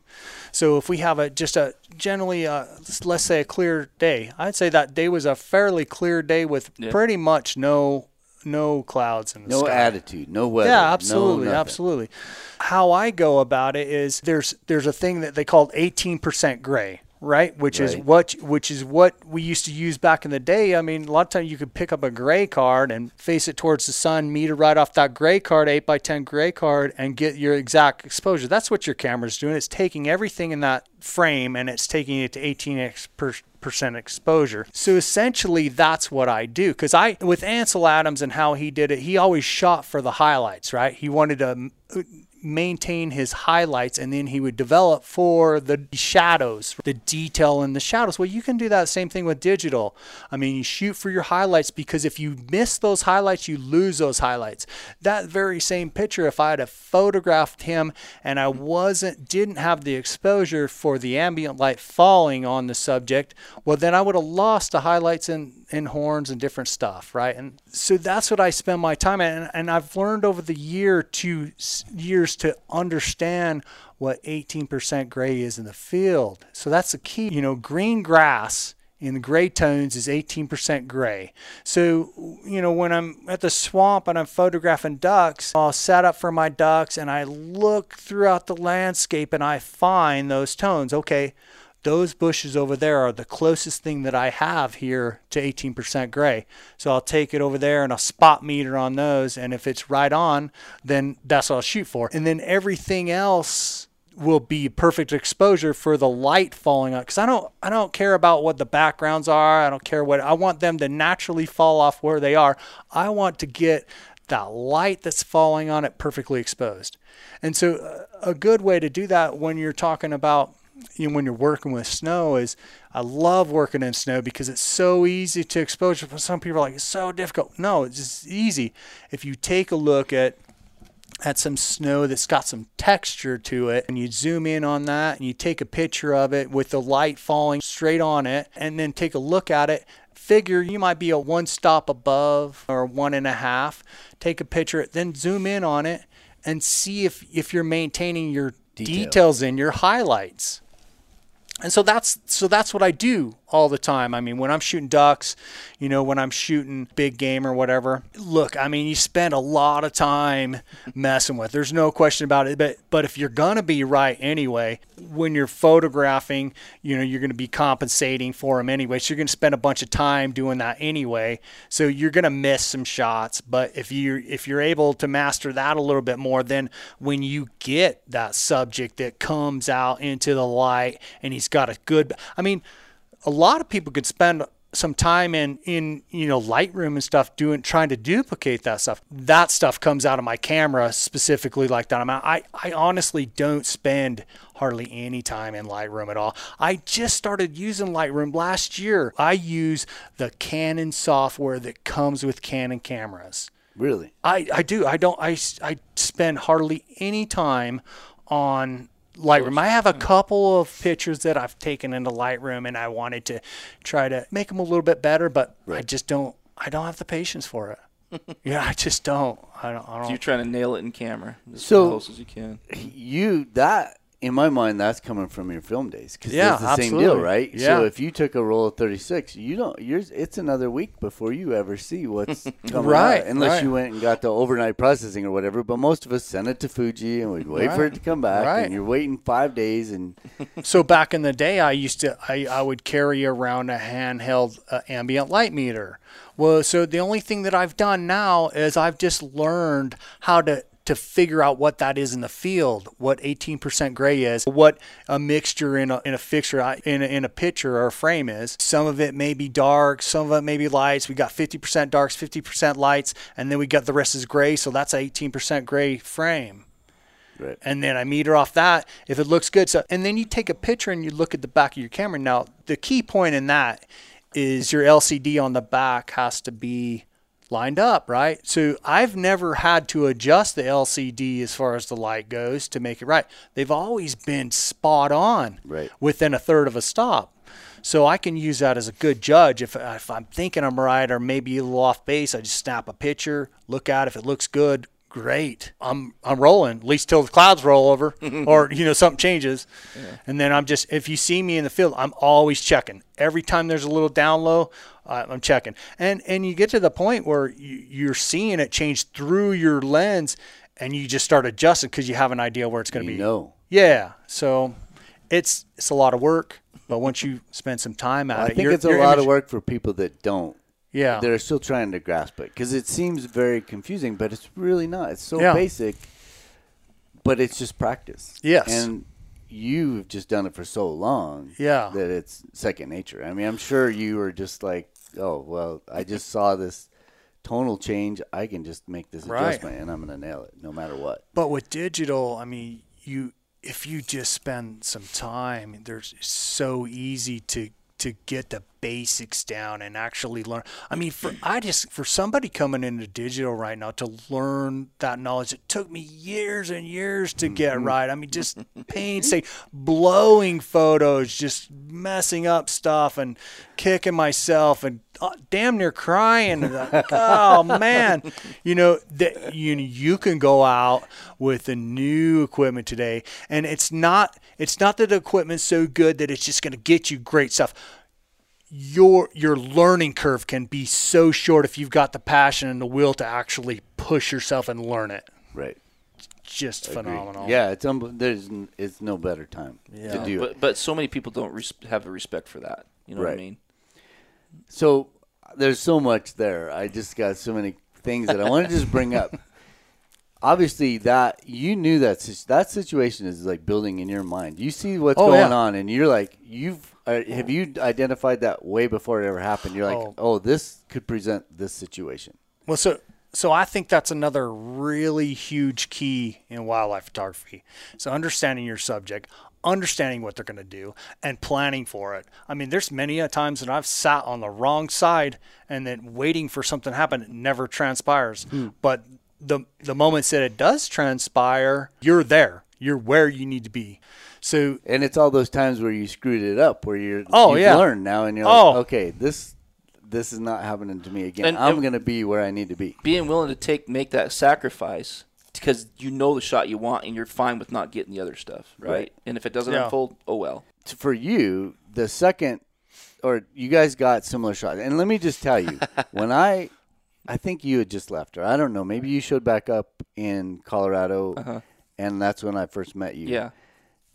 So if we have a just a generally uh, a, let's say a clear day, I'd say that day was a fairly clear day with Yeah. pretty much no no clouds in the No sky. attitude, no weather. Yeah, absolutely, nothing. absolutely. How I go about it is there's there's a thing that they called 18% gray, right? Which is what which is what we used to use back in the day. I mean, a lot of times you could pick up a gray card and face it towards the sun, meter right off that gray card, 8 by 10 gray card, and get your exact exposure. That's what your camera's doing. It's taking everything in that frame and it's taking it to 18 x per percent exposure. So essentially that's what I do cuz I with Ansel Adams and how he did it, he always shot for the highlights, right? He wanted to m- maintain his highlights and then he would develop for the shadows, the detail in the shadows. Well, you can do that same thing with digital. I mean, you shoot for your highlights because if you miss those highlights, you lose those highlights. That very same picture, if I had photographed him and I wasn't didn't have the exposure for the ambient light falling on the subject, well then I would have lost the highlights in in horns and different stuff, right? And so that's what I spend my time at, and, and I've learned over the year to years to understand what 18% gray is in the field. So that's the key. You know, green grass in the gray tones is 18% gray. So, you know, when I'm at the swamp and I'm photographing ducks, I'll set up for my ducks and I look throughout the landscape and I find those tones. Okay, those bushes over there are the closest thing that I have here to 18% gray. So I'll take it over there and I'll spot meter on those. And if it's right on, then that's what I'll shoot for. And then everything else will be perfect exposure for the light falling on because I don't I don't care about what the backgrounds are. I don't care what I want them to naturally fall off where they are. I want to get that light that's falling on it perfectly exposed. And so uh, a good way to do that when you're talking about you know, when you're working with snow is I love working in snow because it's so easy to expose. For some people are like it's so difficult. No, it's just easy. If you take a look at at some snow that's got some texture to it and you zoom in on that and you take a picture of it with the light falling straight on it and then take a look at it figure you might be a one stop above or one and a half take a picture then zoom in on it and see if if you're maintaining your Detail. details in your highlights and so that's so that's what I do all the time. I mean, when I'm shooting ducks, you know, when I'm shooting big game or whatever. Look, I mean, you spend a lot of time messing with. There's no question about it. But but if you're gonna be right anyway, when you're photographing, you know, you're gonna be compensating for them anyway. So you're gonna spend a bunch of time doing that anyway. So you're gonna miss some shots. But if you if you're able to master that a little bit more, then when you get that subject that comes out into the light and he's got a good, I mean a lot of people could spend some time in in you know Lightroom and stuff doing trying to duplicate that stuff. That stuff comes out of my camera specifically like that. I mean, I I honestly don't spend hardly any time in Lightroom at all. I just started using Lightroom last year. I use the Canon software that comes with Canon cameras. Really? I, I do. I don't. I, I spend hardly any time on Lightroom. I have a couple of pictures that I've taken into Lightroom, and I wanted to try to make them a little bit better, but I just don't. I don't have the patience for it. yeah, I just don't. I don't. I So you're don't. trying to nail it in camera as So- close as you can. You that in my mind that's coming from your film days because Yeah, it's the same deal, right? Yeah. So if you took a roll of 36, you don't. Yours it's another week before you ever see what's coming Right, out, unless right. you went and got the overnight processing or whatever. But most of us send it to Fuji and we'd wait for it to come back, right. and you're waiting five days and So back in the day, I used to. I, I would carry around a handheld uh, ambient light meter. Well, so the only thing that I've done now is I've just learned how to to figure out what that is in the field, what 18% gray is, what a mixture in a, in a fixture, in a, in a picture or a frame is. Some of it may be dark, some of it may be lights. We got 50% darks, 50% lights, and then we got the rest is gray. So that's a 18% gray frame right. and then I meter off that if it looks good. So and then you take a picture and you look at the back of your camera. Now the key point in that is your LCD on the back has to be lined up, right? So I've never had to adjust the LCD as far as the light goes to make it right. They've always been spot on Right. within a third of a stop. So I can use that as a good judge. If, if I'm thinking I'm right or maybe a little off base, I just snap a picture, look at it. If it looks good, great. I'm I'm rolling at least till the clouds roll over or you know something changes, and then I'm just if you see me in the field, I'm always checking. Every time there's a little down low, uh, I'm checking, and and you get to the point where you, you're seeing it change through your lens, and you just start adjusting because you have an idea where it's going to be. know. Yeah, so it's it's a lot of work, but once you spend some time at I it, think your- it's a lot of work for people that don't. Yeah, They're still trying to grasp it because it seems very confusing, but it's really not. It's so Yeah. basic, but it's just practice. Yes. And you've just done it for so long Yeah. that it's second nature. I mean, I'm sure you were just like, oh, well, I just saw this tonal change. I can just make this Right. adjustment and I'm going to nail it no matter what. But with digital, I mean, you if you just spend some time, there's so easy to to get the basics down and actually learn. I mean, for I just for somebody coming into digital right now to learn that knowledge, it took me years and years to get right. I mean, just painstaking, blowing photos, just messing up stuff and kicking myself and uh, damn near crying. Like, oh man, you know that you you can go out with the new equipment today, and it's not it's not that the equipment's so good that it's just going to get you great stuff your your learning curve can be so short if you've got the passion and the will to actually push yourself and learn it. Right. Just Agreed. phenomenal. Yeah, it's un- there's n- it's no better time to Yeah. do it. But but so many people don't res- have a respect for that. You know what I mean? So there's so much there. I just got so many things that I want to just bring up. Obviously, that you knew that that situation is like building in your mind. You see what's Oh, going yeah. on, and you're like, you've Uh, have you identified that way before it ever happened? You're like, Oh. oh, this could present this situation. Well, so so I think that's another really huge key in wildlife photography. So understanding your subject, understanding what they're going to do, and planning for it. I mean, there's many a times that I've sat on the wrong side and then waiting for something to happen. It never transpires. Hmm. But the the moments that it does transpire, you're there. You're where you need to be. So And it's all those times where you screwed it up, where you're Oh, you've yeah. learned now, and you're like, Oh. okay, this this is not happening to me again. And- I'm and- gonna be where I need to be. Being willing to take make that sacrifice because you know the shot you want and you're fine with not getting the other stuff, right? Right. And if it doesn't Yeah. unfold, oh well. for you, the second, or you guys got similar shots. And let me just tell you, when I, I think you had just left, or I don't know, maybe you showed back up in Colorado, and that's when I first met you. Uh-huh. Yeah.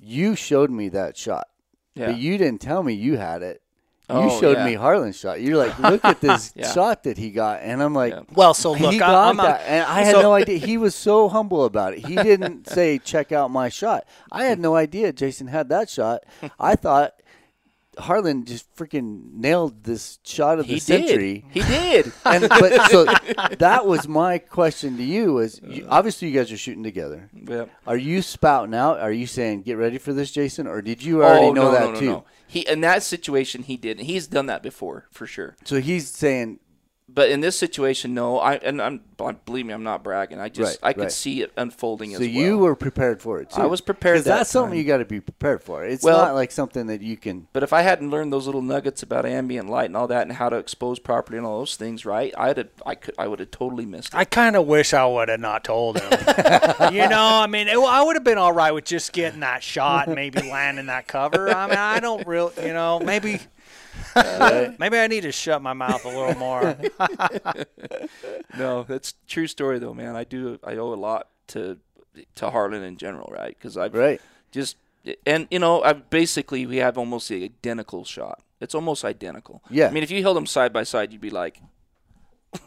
You showed me that shot, Yeah. but you didn't tell me you had it. You Oh, showed yeah. me Harlan's shot. You're like, look at this Yeah. shot that he got, and I'm like, Yeah. well, so look, he I, got I'm that, a, and I had so- no idea. He was so humble about it. He didn't say, "Check out my shot." I had no idea Jason had that shot. I thought Harlan just freaking nailed this shot of the He century. did. He did. And but so that was my question to you: is you, obviously you guys are shooting together. yeah. Are you spouting out? Are you saying get ready for this, Jason, or did you already oh, know no, that no, no, too? No. He in that situation he did. He's done that before for sure. So he's saying, But in this situation, no. I and I'm believe me, I'm not bragging. I just Right, I could right. see it unfolding so as well. you were prepared for it too. I was prepared 'Cause that that's something you got to be prepared for. It's Well- not like something that you can. But if I hadn't learned those little nuggets about ambient light and all that, and how to expose properly and all those things, right? I'd have, I could, I would have totally missed it. I kind of wish I would have not told him. you know, I mean, it, I would have been all right with just getting that shot, and maybe landing that cover. I mean, I don't really, you know, maybe. Maybe I need to shut my mouth a little more. no, that's true story though, man. I do, I owe a lot to to Harlan in general, right? Because I've Right. just and you know, I basically we have almost the identical shot. It's almost identical. Yeah. I mean, if you held them side by side, you'd be like,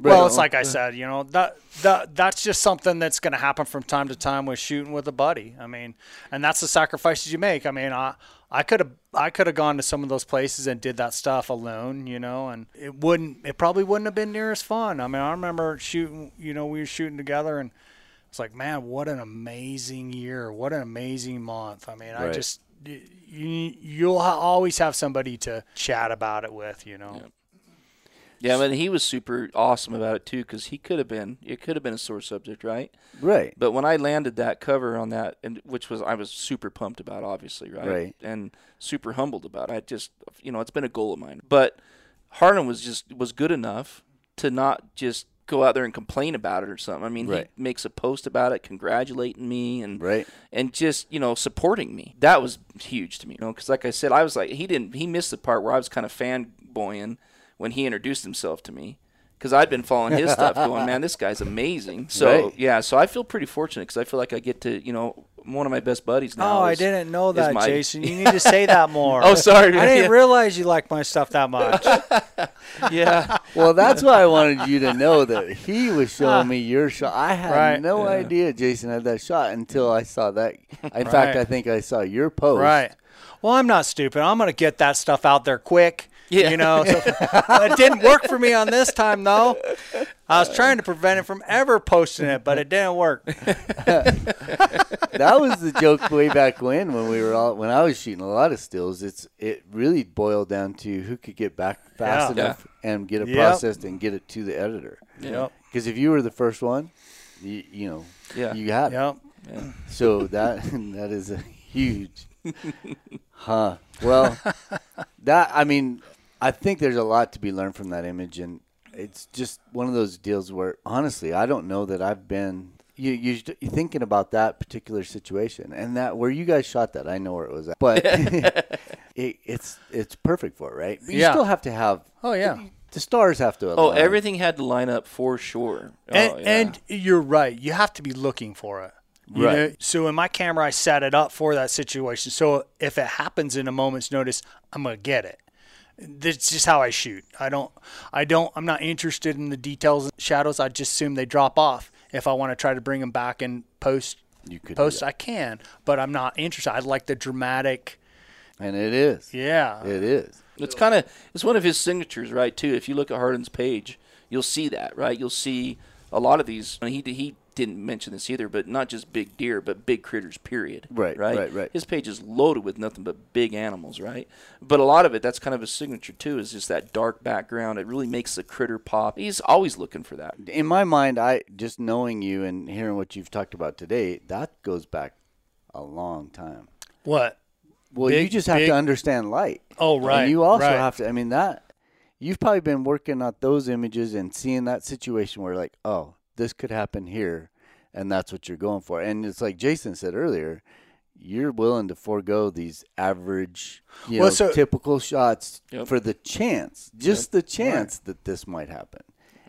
Well, it's like I said, you know, that that that's just something that's going to happen from time to time with shooting with a buddy. I mean, and that's the sacrifices you make. I mean, I I could have I could have gone to some of those places and did that stuff alone, you know, and it wouldn't it probably wouldn't have been near as fun. I mean, I remember shooting, you know, we were shooting together and it's like, man, what an amazing year. What an amazing month. I mean, I just you, you'll ha- always have somebody to chat about it with, you know. Yeah, but he was super awesome about it too, because he could have been, it could have been a sore subject, right? Right. But when I landed that cover on that, and which was I was super pumped about, obviously, right? Right. And super humbled about. it. I just, you know, it's been a goal of mine. But Harlan was just was good enough to not just go out there and complain about it or something. I mean, Right. he makes a post about it, congratulating me and Right. and just you know supporting me. That was huge to me, you know, because like I said, I was like he didn't he missed the part where I was kind of fanboying when he introduced himself to me. Because I'd been following his stuff, going, man, this guy's amazing. So Right. yeah, so I feel pretty fortunate because I feel like I get to, you know, one of my best buddies now. Oh, I didn't know that, my- Jason. You need to say that more. Oh, sorry, I didn't Yeah. realize you liked my stuff that much. yeah, Well, that's why I wanted you to know that he was showing me your shot. I had Right. no Yeah. idea Jason had that shot until I saw that. In fact, I think I saw your post. right. Well, I'm not stupid. I'm going to get that stuff out there quick. Yeah. You know, so, it didn't work for me on this time, though. I was trying to prevent it from ever posting it, but it didn't work. That was the joke way back when, when we were all when I was shooting a lot of stills. It's it really boiled down to who could get back fast Yeah. enough and get it Yep. processed and get it to the editor. Yep. Because if you were the first one, you, you know, Yeah. you had it. Yep. So that that is a huge, huh? Well, that I mean, I think there's a lot to be learned from that image, and it's just one of those deals where honestly, I don't know that I've been. You you you're thinking about that particular situation, and that where you guys shot that, I know where it was at, but it, it's it's perfect for it, right? But you Yeah. still have to have. Oh, yeah. The stars have to. Oh, everything had to line up for sure. Oh, and, oh, yeah. and you're right. You have to be looking for it. You Right. know? So in my camera, I set it up for that situation. So if it happens in a moment's notice, I'm gonna get it. That's just how I shoot. I don't. I don't. I'm not interested in the details and shadows. I just assume they drop off. If I want to try to bring them back and post, You could post. I can. But I'm not interested. I like the dramatic. and it is. Yeah. It is. It's kind of it's one of his signatures, right? Too. If you look at Harlan's page, you'll see that, right? You'll see a lot of these. And he he didn't mention this either, but not just big deer, but big critters. Period. Right, Right. right, right. His page is loaded with nothing but big animals, right? But a lot of it, that's kind of his signature too, is just that dark background. It really makes the critter pop. He's always looking for that. in my mind, I just knowing you and hearing what you've talked about today, that goes back a long time. What? Well, you just have big- to understand light. Oh, right, And you also right. have to. I mean that you've probably been working on those images and seeing that situation where like, oh, this could happen here, and that's what you're going for. And it's like Jason said earlier. You're willing to forego these average, you Well, know, so- typical shots Yep. for the chance, just the chance that this might happen.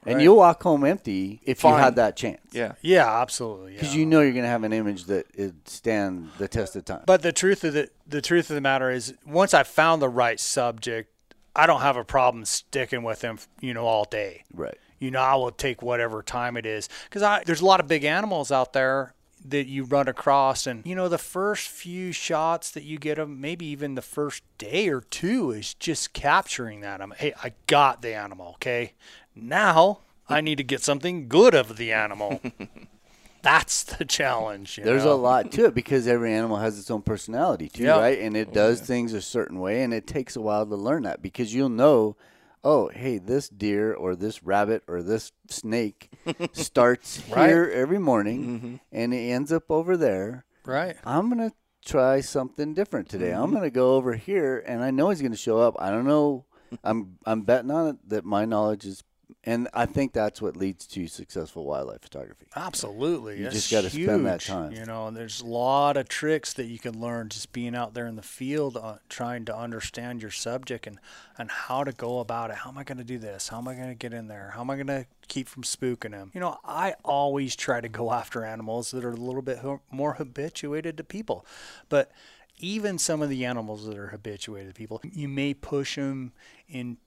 And Right. you'll walk home empty if you had that chance. Yeah. Yeah, absolutely. Because yeah. you know you're going to have an image that it stand the test of time. But the truth of the the truth of the matter is, once I found the right subject, I don't have a problem sticking with him, you know, all day. right. You know, I will take whatever time it is because I there's a lot of big animals out there that you run across, and you know, the first few shots that you get them, maybe even the first day or two, is just capturing that. I'm, hey, I got the animal. Okay, now I need to get something good of the animal. That's the challenge. you There's know? a lot to it because every animal has its own personality too, Yeah. right? And it oh, does things a certain way, and it takes a while to learn that because you'll know, oh, hey, this deer or this rabbit or this snake starts Right. here every morning, mm-hmm. and it ends up over there. right. I'm gonna try something different today. I'm mm-hmm. gonna go over here, and I know he's gonna show up. I don't know. I'm I'm betting on it that my knowledge is, and I think that's what leads to successful wildlife photography. Absolutely. You That's just gotta spend that time. You know, and there's a lot of tricks that you can learn just being out there in the field, uh, trying to understand your subject and, and how to go about it. How am I going to do this? How am I going to get in there? How am I going to keep from spooking them? You know, I always try to go after animals that are a little bit more habituated to people. But even some of the animals that are habituated to people, you may push them in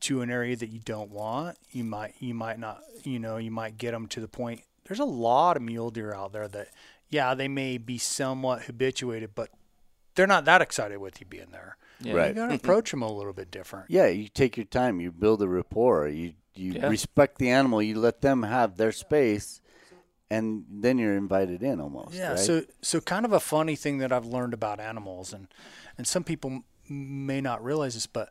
to an area that you don't want. You might you might not you know you might get them to the point. There's a lot of mule deer out there that yeah they may be somewhat habituated, but they're not that excited with you being there. Yeah. Right. You got to approach them a little bit different. Yeah, you take your time. You build a rapport. You you Yeah. respect the animal. You let them have their space, and then you're invited in almost. Yeah. right? So so kind of a funny thing that I've learned about animals, and and some people may not realize this, but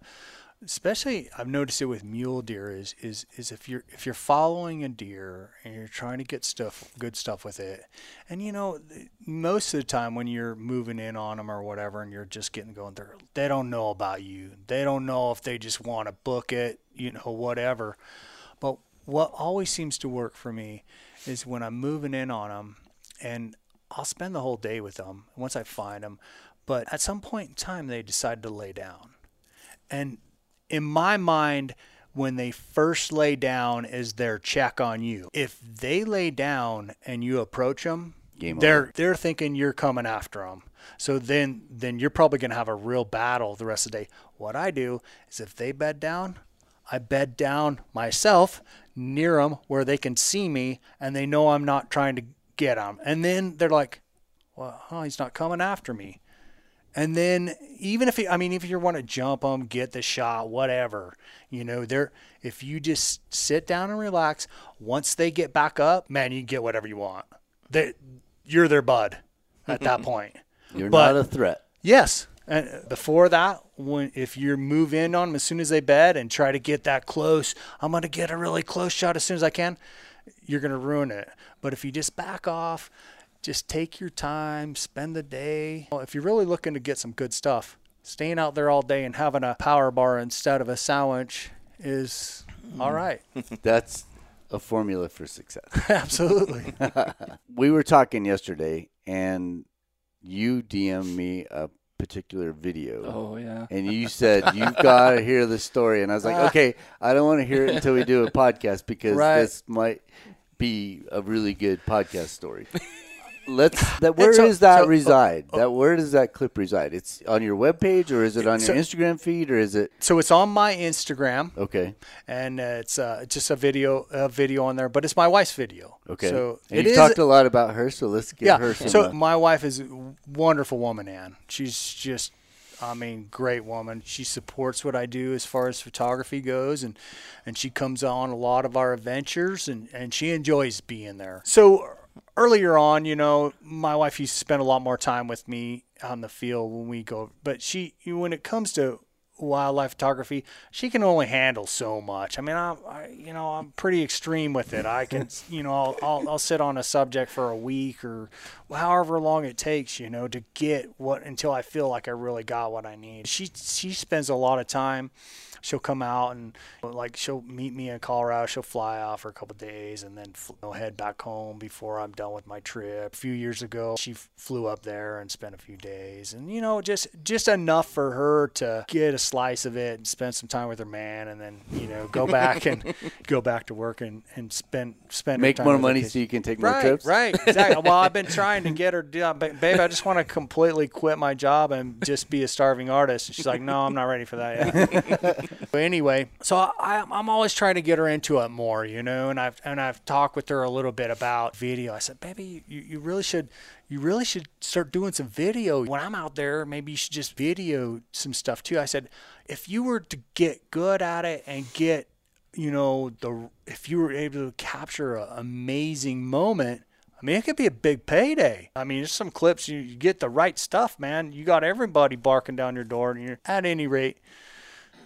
especially I've noticed it with mule deer is is is if you're if you're following a deer and you're trying to get stuff good stuff with it, and you know most of the time when you're moving in on them or whatever, and you're just getting going, they they don't know about you. They don't know if they just want to book it, you know, whatever. But what always seems to work for me is when I'm moving in on them, and I'll spend the whole day with them once I find them. But at some point in time, they decide to lay down, and in my mind, when they first lay down is their check on you. If they lay down and you approach them, Game they're over. they're thinking you're coming after them. So then then you're probably going to have a real battle the rest of the day. What I do is if they bed down, I bed down myself near them where they can see me and they know I'm not trying to get them. And then they're like, "Well, oh, he's not coming after me." And then even if he, I mean, if you want to jump them, get the shot, whatever, you know, they're if you just sit down and relax. Once they get back up, man, you can get whatever you want. They, you're their bud at that point. You're But- not a threat. Yes. And before that, when if you move in on them as soon as they bed and try to get that close, I'm gonna get a really close shot as soon as I can. You're gonna ruin it. But if you just back off, just take your time, spend the day. Well, If you're really looking to get some good stuff, staying out there all day and having a power bar instead of a sandwich is mm. all right. That's a formula for success. Absolutely. we were talking yesterday, and you DM'd me a particular video. Oh yeah. And you said you've got to hear the story, and I was like, uh, okay, I don't want to hear it until we do a podcast because Right. this might be a really good podcast story. Let's. That where so- does that so- reside? that where does that clip reside? It's on your webpage, or is it on your Instagram feed, or is it so it's on my Instagram. okay? and uh, it's uh, just a video a video on there, but it's my wife's video. Okay. So and it you is. talked a lot about her, so let's get yeah. her some. So uh, my wife is a wonderful woman, Ann. She's just, I mean, great woman. She supports what I do as far as photography goes, and and she comes on a lot of our adventures, and and she enjoys being there. So earlier on, you know, my wife used to spend a lot more time with me on the field when we go, but she when it comes to wildlife photography, she can only handle so much. I mean, I'm, I, you know, I'm pretty extreme with it. I can, you know, I'll, I'll, I'll sit on a subject for a week or however long it takes, you know, to get what until I feel like I really got what I need. She she spends a lot of time. She'll come out and like she'll meet me in Colorado. She'll fly out for a couple days and then fl- head back home before I'm done with my trip. A few years ago, she flew up there and spent a few days, and you know, just just enough for her to get a slice of it and spend some time with her man, and then you know go back and go back to work and and spend spend make more money so you can take more Right, trips. right, exactly. well, I've been trying to get her, ba- babe. I just want to completely quit my job and just be a starving artist. And she's like, no, I'm not ready for that yet. but anyway, so I, I'm always trying to get her into it more, you know. And I've and I've talked with her a little bit about video. I said, baby, you, you really should. You really should start doing some video. When I'm out there, maybe you should just video some stuff too. I said, if you were to get good at it and get you know the if you were able to capture an amazing moment mean it could be a big payday. I mean there's some clips. You, you get the right stuff man. You got everybody barking down your door. And you're at any rate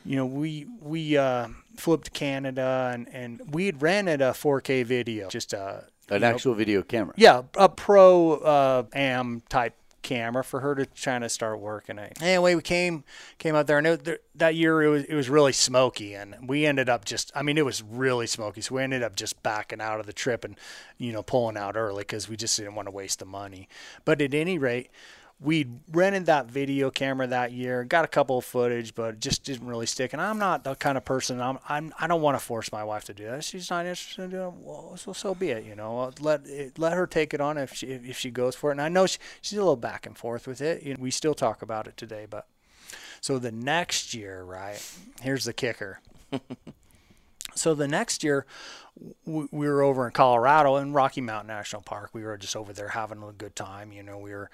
you know we we uh flew to canada and and we had rented a 4k video just a An you know, actual video camera. yeah, a pro uh, am type camera for her to try to start working it. Anyway, we came came out there, and it, that year it was it was really smoky, and we ended up just I mean it was really smoky, so we ended up just backing out of the trip and you know pulling out early because we just didn't want to waste the money. But at any rate. We rented that video camera that year, got a couple of footage, but it just didn't really stick. And I'm not the kind of person I'm, I'm I don't want to force my wife to do that. She's not interested in doing it. Well, so so be it. You know, let it, let her take it on if she if she goes for it. And I know she, she's a little back and forth with it. You know, we still talk about it today, but so the next year, right? Here's the kicker. so the next year, we, we were over in Colorado in Rocky Mountain National Park. We were just over there having a good time. You know, we were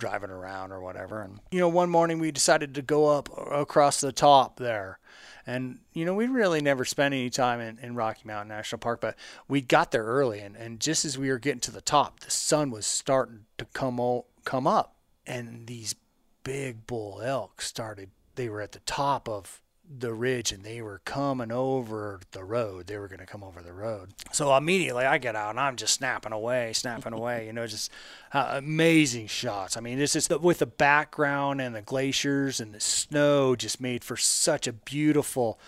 driving around or whatever. And, you know, one morning we decided to go up across the top there. And, you know, we really never spent any time in, in Rocky Mountain National Park, but we got there early. And, and just as we were getting to the top, the sun was starting to come, o- come up. And these big bull elk started, they were at the top of the ridge and they were coming over the road. They were going to come over the road. So immediately I get out and I'm just snapping away, snapping away, you know, just uh, amazing shots. I mean, it's just with the background and the glaciers and the snow just made for such a beautiful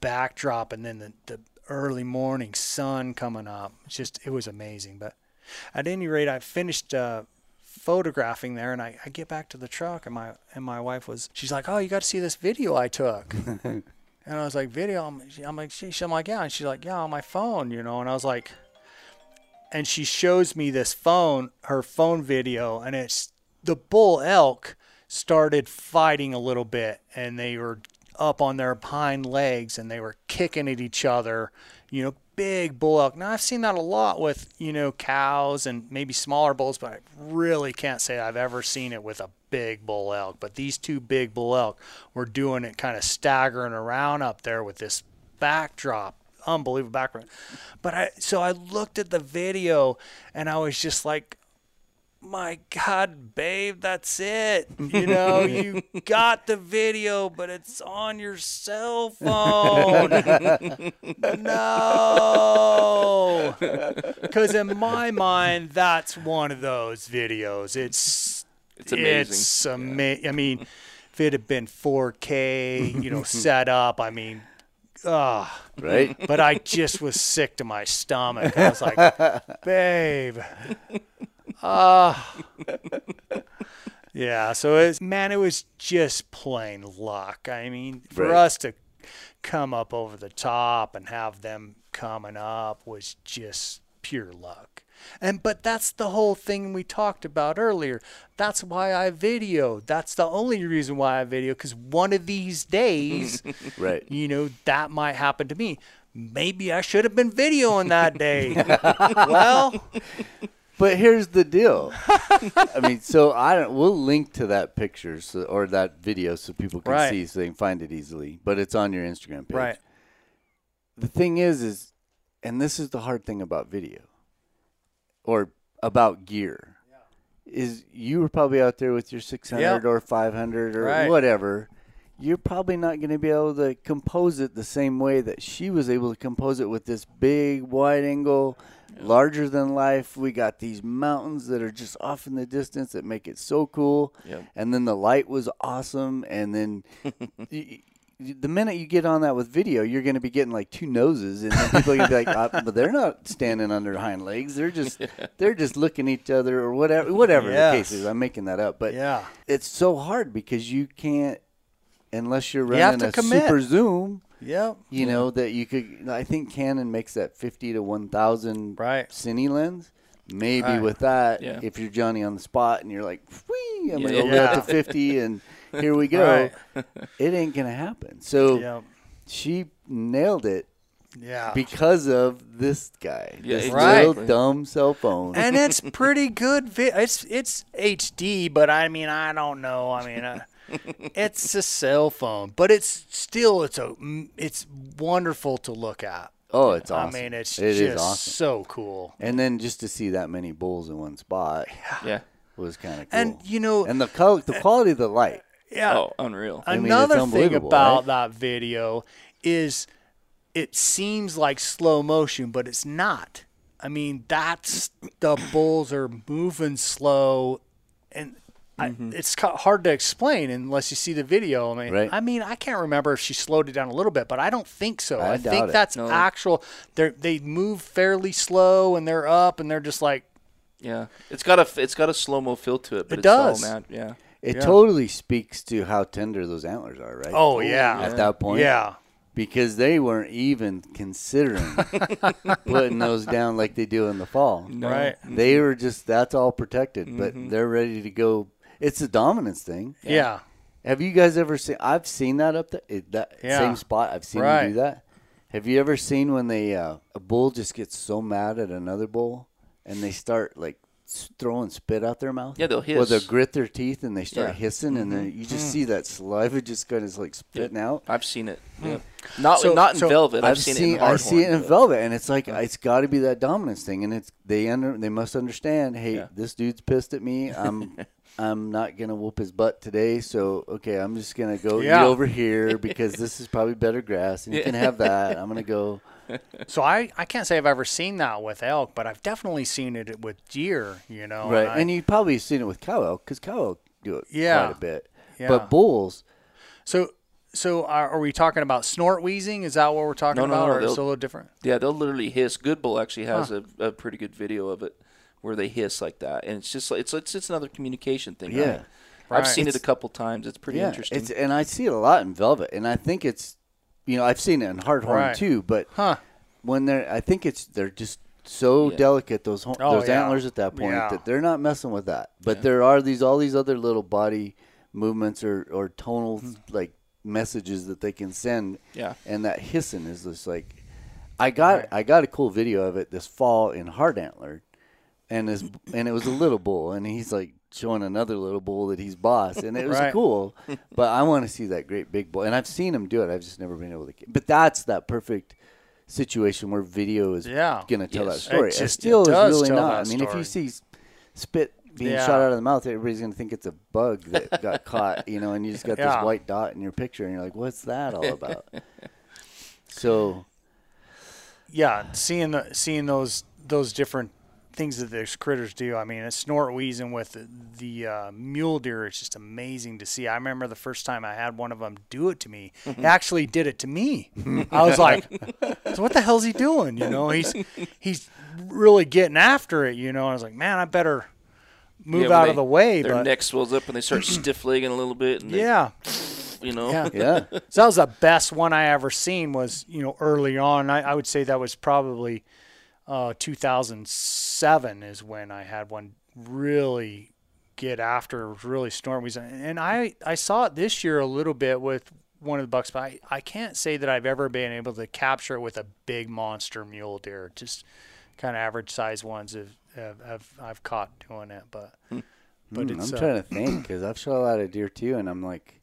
backdrop. And then the, the early morning sun coming up. It's just it was amazing. But at any rate, I finished uh, photographing there, and I, I get back to the truck, and my and my wife was she's like, "Oh, you got to see this video I took." and I was like, "Video?" I'm, I'm like, she, I'm like, "Yeah," and she's like, "Yeah, on my phone," you know. And I was like, and she shows me this phone, her phone video, and it's the bull elk started fighting a little bit, and they were up on their hind legs, and they were kicking at each other. You know, big bull elk. Now I've seen that a lot with you know cows and maybe smaller bulls, but I really can't say I've ever seen it with a big bull elk. But these two big bull elk were doing it, kind of staggering around up there with this backdrop unbelievable background. But I so I looked at the video and I was just like, my God, babe, that's it. You know, you got the video, but it's on your cell phone. no. Because in my mind, that's one of those videos. It's It's amazing. It's ama- I mean, if it had been 4K, you know, set up, I mean, ah right? but I just was sick to my stomach. I was like, babe, ah. yeah, so it's, man, it was just plain luck. I mean, for Right. us to come up over the top and have them coming up was just pure luck. And but that's the whole thing we talked about earlier. That's why I video. That's the only reason why I video because one of these days right. you know, that might happen to me. Maybe I should have been videoing that day. well, But here's the deal. I mean, so I don't. We'll link to that picture so, or that video so people can Right. see, so they can find it easily. But it's on your Instagram page. right. The thing is, is, and this is the hard thing about video, or about gear, is you were probably out there with your 600 Yep. or 500 or Right. whatever. You're probably not going to be able to compose it the same way that she was able to compose it with this big wide angle, larger than life. We got these mountains that are just off in the distance that make it so cool. Yep. And then the light was awesome. And then y- y- the minute you get on that with video, you're going to be getting like two noses, and then people are going to be like, uh, "But they're not standing on their hind legs. They're just they're just looking at each other or whatever whatever the case is." I'm making that up, but Yeah. it's so hard because you can't unless you're You have running to a commit. super zoom. Yep. You know that you could. I think Canon makes that 50 to 1,000 Right. cine lens. Maybe Right. with that, Yeah. if you're Johnny on the spot and you're like, "Whee, I'm gonna Yeah. go Yeah. to 50 and here we go. Right. It ain't gonna happen. So Yep. she nailed it Yeah. because of this guy, Yeah, this exactly. little dumb cell phone. and it's pretty good. Vi- it's it's HD, but I mean, I don't know. I mean, uh, it's a cell phone, but it's still it's a it's wonderful to look at. oh, it's awesome. I mean, it's It just is awesome. so cool. And then just to see that many bulls in one spot Yeah. was kind of cool. And you know, and the color, the eh, quality of the light. yeah, Oh, unreal. I mean, Another thing about right? that video is it seems like slow motion, but it's not. I mean, that's the bulls are moving slow, and I, it's hard to explain unless you see the video. I mean, Right. I mean, I can't remember if she slowed it down a little bit, but I don't think so. I I, doubt think it. that's No. actual. They they move fairly slow, and they're up, and they're just like Yeah. It's got a it's got a slow mo feel to it, but It it's does. all nat- yeah. It Yeah. totally speaks to how tender those antlers are, right? oh yeah, At that point, yeah, because they weren't even considering putting those down like they do in the fall. No. right, They were just that's all protected, but Mm-hmm. they're ready to go. It's a dominance thing. yeah. Have you guys ever seen? I've seen that up there. It, that Yeah. same spot. I've seen Right. them do that. Have you ever seen when they uh, a bull just gets so mad at another bull and they start like s- throwing spit out their mouth? Yeah, they'll hiss. Or they hiss. grit their teeth and they start Yeah. Mm-hmm. hissing, and then you just see that saliva just kind of like spitting out. I've seen it. Yeah. Not So- not in so velvet. I've, I've seen, seen, it in I hard see it in but- velvet, and it's like it's got to be that dominance thing, and it's they under they must understand. Hey, Yeah. this dude's pissed at me. I'm I'm not gonna whoop his butt today, so okay, I'm just gonna go Yeah. eat over here because this is probably better grass, and you can have that. I'm gonna go. So I, I can't say I've ever seen that with elk, but I've definitely seen it with deer. You know, right, I- and you probably seen it with cow elk because cow elk do it Yeah. quite a bit. Yeah. But bulls, so so are, are we talking about snort wheezing? Is that what we're talking No, no, about, no, or it's a little different? Yeah, they'll literally hiss. Good Bull actually has a, a pretty good video of it where they hiss like that, and it's just like it's it's, it's another communication thing. Yeah. right? I've Right. seen it a couple times. It's pretty yeah, interesting. It's, and I see it a lot in velvet, and I think it's, you know, I've seen it in hardhorn Right. too. But Huh? when they're, I think it's they're just so Yeah. delicate those hor- Oh, those yeah. antlers at that point Yeah. that they're not messing with that. But Yeah. there are these all these other little body movements or or tonal Hmm. like messages that they can send. Yeah. and that hissing is just like, I got Right. I got a cool video of it this fall in hard antler, and his and it was a little bull, and he's like showing another little bull that he's boss, and it was Right. cool. But I want to see that great big bull, and I've seen him do it. I've just never been able to. get But that's that perfect situation where video is Yeah. going to tell Yes. that story. It It, still it is really not. I mean, if you see spit being Yeah. shot out of the mouth, everybody's going to think it's a bug that got caught, you know, and you just got Yeah. this white dot in your picture, and you're like, what's that all about? so Yeah, seeing the seeing those those different things that those critters do. I mean, a snort wheezing with the, the uh, mule deer is just amazing to see. I remember the first time I had one of them do it to me. He actually did it to me. I was like, "So what the hell's he doing?" You know, he's he's really getting after it. You know, I was like, "Man, I better move Yeah, out they- of the way." Their But neck swells up and they start stiff legging a little bit. And they, yeah, you know. yeah. yeah, So that was the best one I ever seen. Was you know early on. I, I would say that was probably uh, 2007 is when I had one really get after, really snort wheezing. And I I saw it this year a little bit with one of the bucks, but I, I can't say that I've ever been able to capture it with a big monster mule deer. Just kind of average size ones have, have, have I've caught doing it, but. But Hmm, it's I'm uh, trying to think because I've shot a lot of deer too, and I'm like,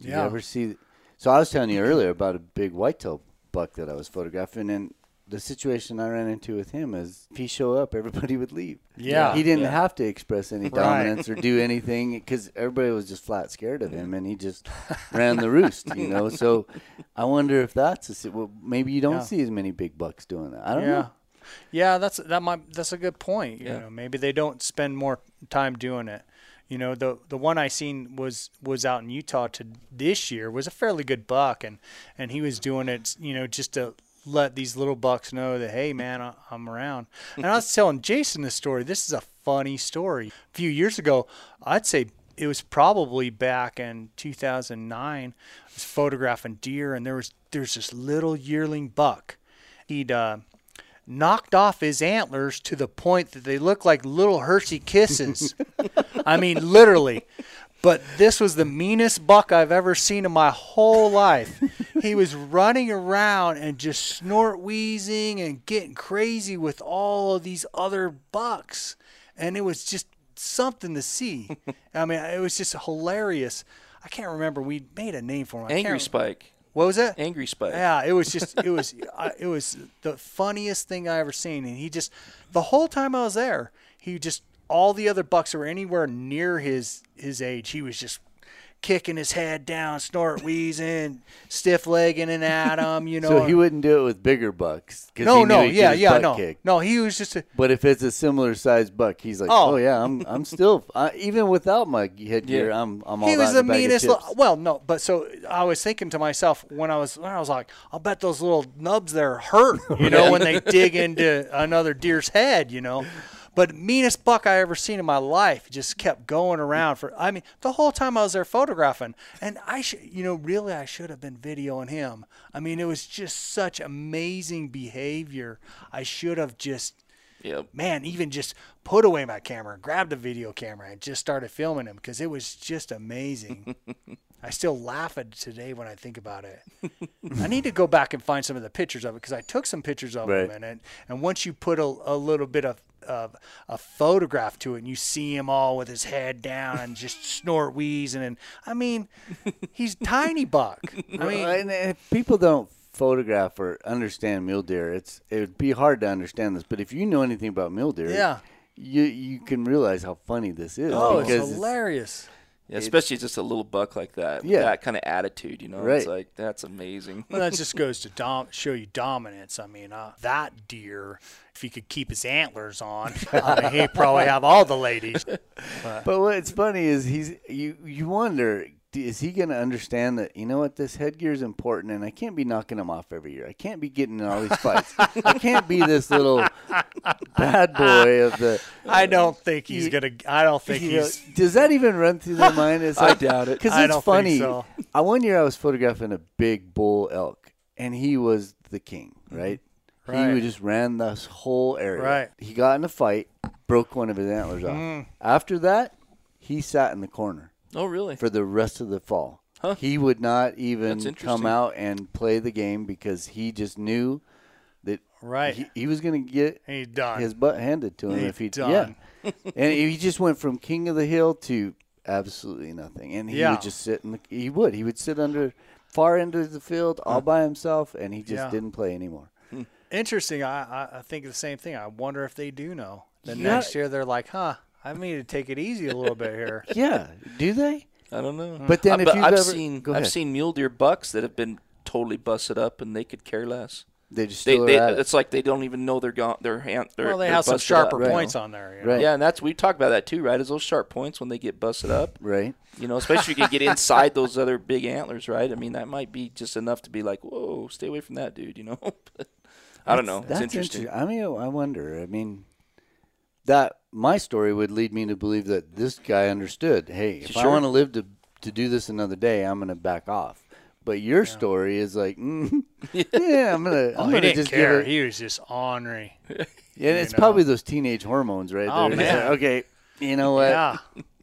do Yeah. you ever see? So I was telling you earlier about a big whitetail buck that I was photographing, and the situation I ran into with him is if he show up, everybody would leave. Yeah. he didn't Yeah. have to express any Right. dominance or do anything because everybody was just flat scared of him, and he just ran the roost, you know. So I wonder if that's a, well, maybe you don't Yeah. see as many big bucks doing that. I don't yeah. know. Yeah, that's that might that's a good point. You Yeah. know, maybe they don't spend more time doing it. You know, the the one I seen was was out in Utah to this year was a fairly good buck, and and he was doing it, you know, just to let these little bucks know that hey man, I'm around. And I was telling Jason this story. This is a funny story. A few years ago, I'd say it was probably back in 2009. I was photographing deer, and there was there's this little yearling buck. He'd uh, knocked off his antlers to the point that they look like little Hershey kisses. I mean, literally. But this was the meanest buck I've ever seen in my whole life. He was running around and just snort wheezing and getting crazy with all of these other bucks. And it was just something to see. I mean, it was just hilarious. I can't remember. We made a name for him. Angry Spike. What was it? Angry Spike. Yeah, it was just it was I, it was the funniest thing I ever seen, and he just the whole time I was there, he just all the other bucks that were anywhere near his his age, he was just kicking his head down, snort wheezing, stiff legging and at him, you know. So he wouldn't do it with bigger bucks. no, no, yeah, yeah, no, kicked. no. He was just a, But if it's a similar sized buck, he's like, Oh. oh, yeah, I'm I'm still I, even without my headgear, Yeah. I'm I'm all he was the in a bag of meanest. chips. Well, no, but so I was thinking to myself when I was when I was like, I'll bet those little nubs there hurt, you know, when they dig into another deer's head, you know. But meanest buck I ever seen in my life just kept going around for. I mean, the whole time I was there photographing, and I should, you know, really I should have been videoing him. I mean, it was just such amazing behavior. I should have just Yep. man, even just put away my camera, grabbed a video camera, and just started filming him because it was just amazing. I still laugh at it today when I think about it. I need to go back and find some of the pictures of it because I took some pictures of Right. him, and and, and once you put a, a little bit of, of a photograph to it, and you see him all with his head down and just snort wheezing, and I mean, he's tiny buck. I mean, and if people don't photograph or understand mule deer, it's it would be hard to understand this. But if you know anything about mule deer, Yeah. you you can realize how funny this is. oh, it's hilarious. Yeah, especially just a little buck like that. Yeah. That kind of attitude, you know. Right. It's like that's amazing. Well, that just goes to dom- show you dominance. I mean, uh, that deer, if he could keep his antlers on, I mean, he'd probably have all the ladies. But what's funny is he's you you wonder d- is he going to understand that you know what this headgear is important and I can't be knocking him off every year. I can't be getting in all these fights. I can't be this little bad boy of the. I don't think he's You- gonna. I don't think you know, he's. does that even run through their mind? It's I doubt it. Because I it's don't think funny. so. I one year I was photographing a big bull elk, and he was the king, right? He Right. would just ran this whole area. Right. He got in a fight, broke one of his antlers off. Mm. After that, he sat in the corner Oh, really? for the rest of the fall. Huh. He would not even come out and play the game because he just knew that Right. he, he was going to get He's done. his butt handed to him He's if he done. yeah. and he just went from king of the hill to absolutely nothing. And he Yeah. would just sit in the he would he would sit under far end of the field hmm. all by himself, and he just Yeah. didn't play anymore. Hmm. Interesting. I, I I think the same thing. I wonder if they do know. The Yeah. next year they're like, huh, I need to take it easy a little bit here. Yeah, do they? I don't know. But then Uh, if but you've I've ever seen go I've seen mule deer bucks that have been totally busted up and they could care less. they just They, they it. it's like they don't even know they're gone. Their hand. They're, well, they they're have some busted up, sharper you points on there. You know? Right. Yeah, and that's we talk about that too, right? Is those sharp points when they get busted up? right. You know, especially if you can get inside those other big antlers, right? I mean, that might be just enough to be like, whoa, stay away from that dude. You know, but I don't know. That's it's interesting. I mean, I wonder. I mean, that my story would lead me to believe that this guy understood. Hey, if I want to live to to do this another day, I'm going to back off. But your story is like, mm, yeah, I'm gonna, Oh, I'm he gonna didn't just care. give it. He was just ornery. Yeah, it's know. probably those teenage hormones, right? Oh, They're man. like, okay, you know what? Yeah.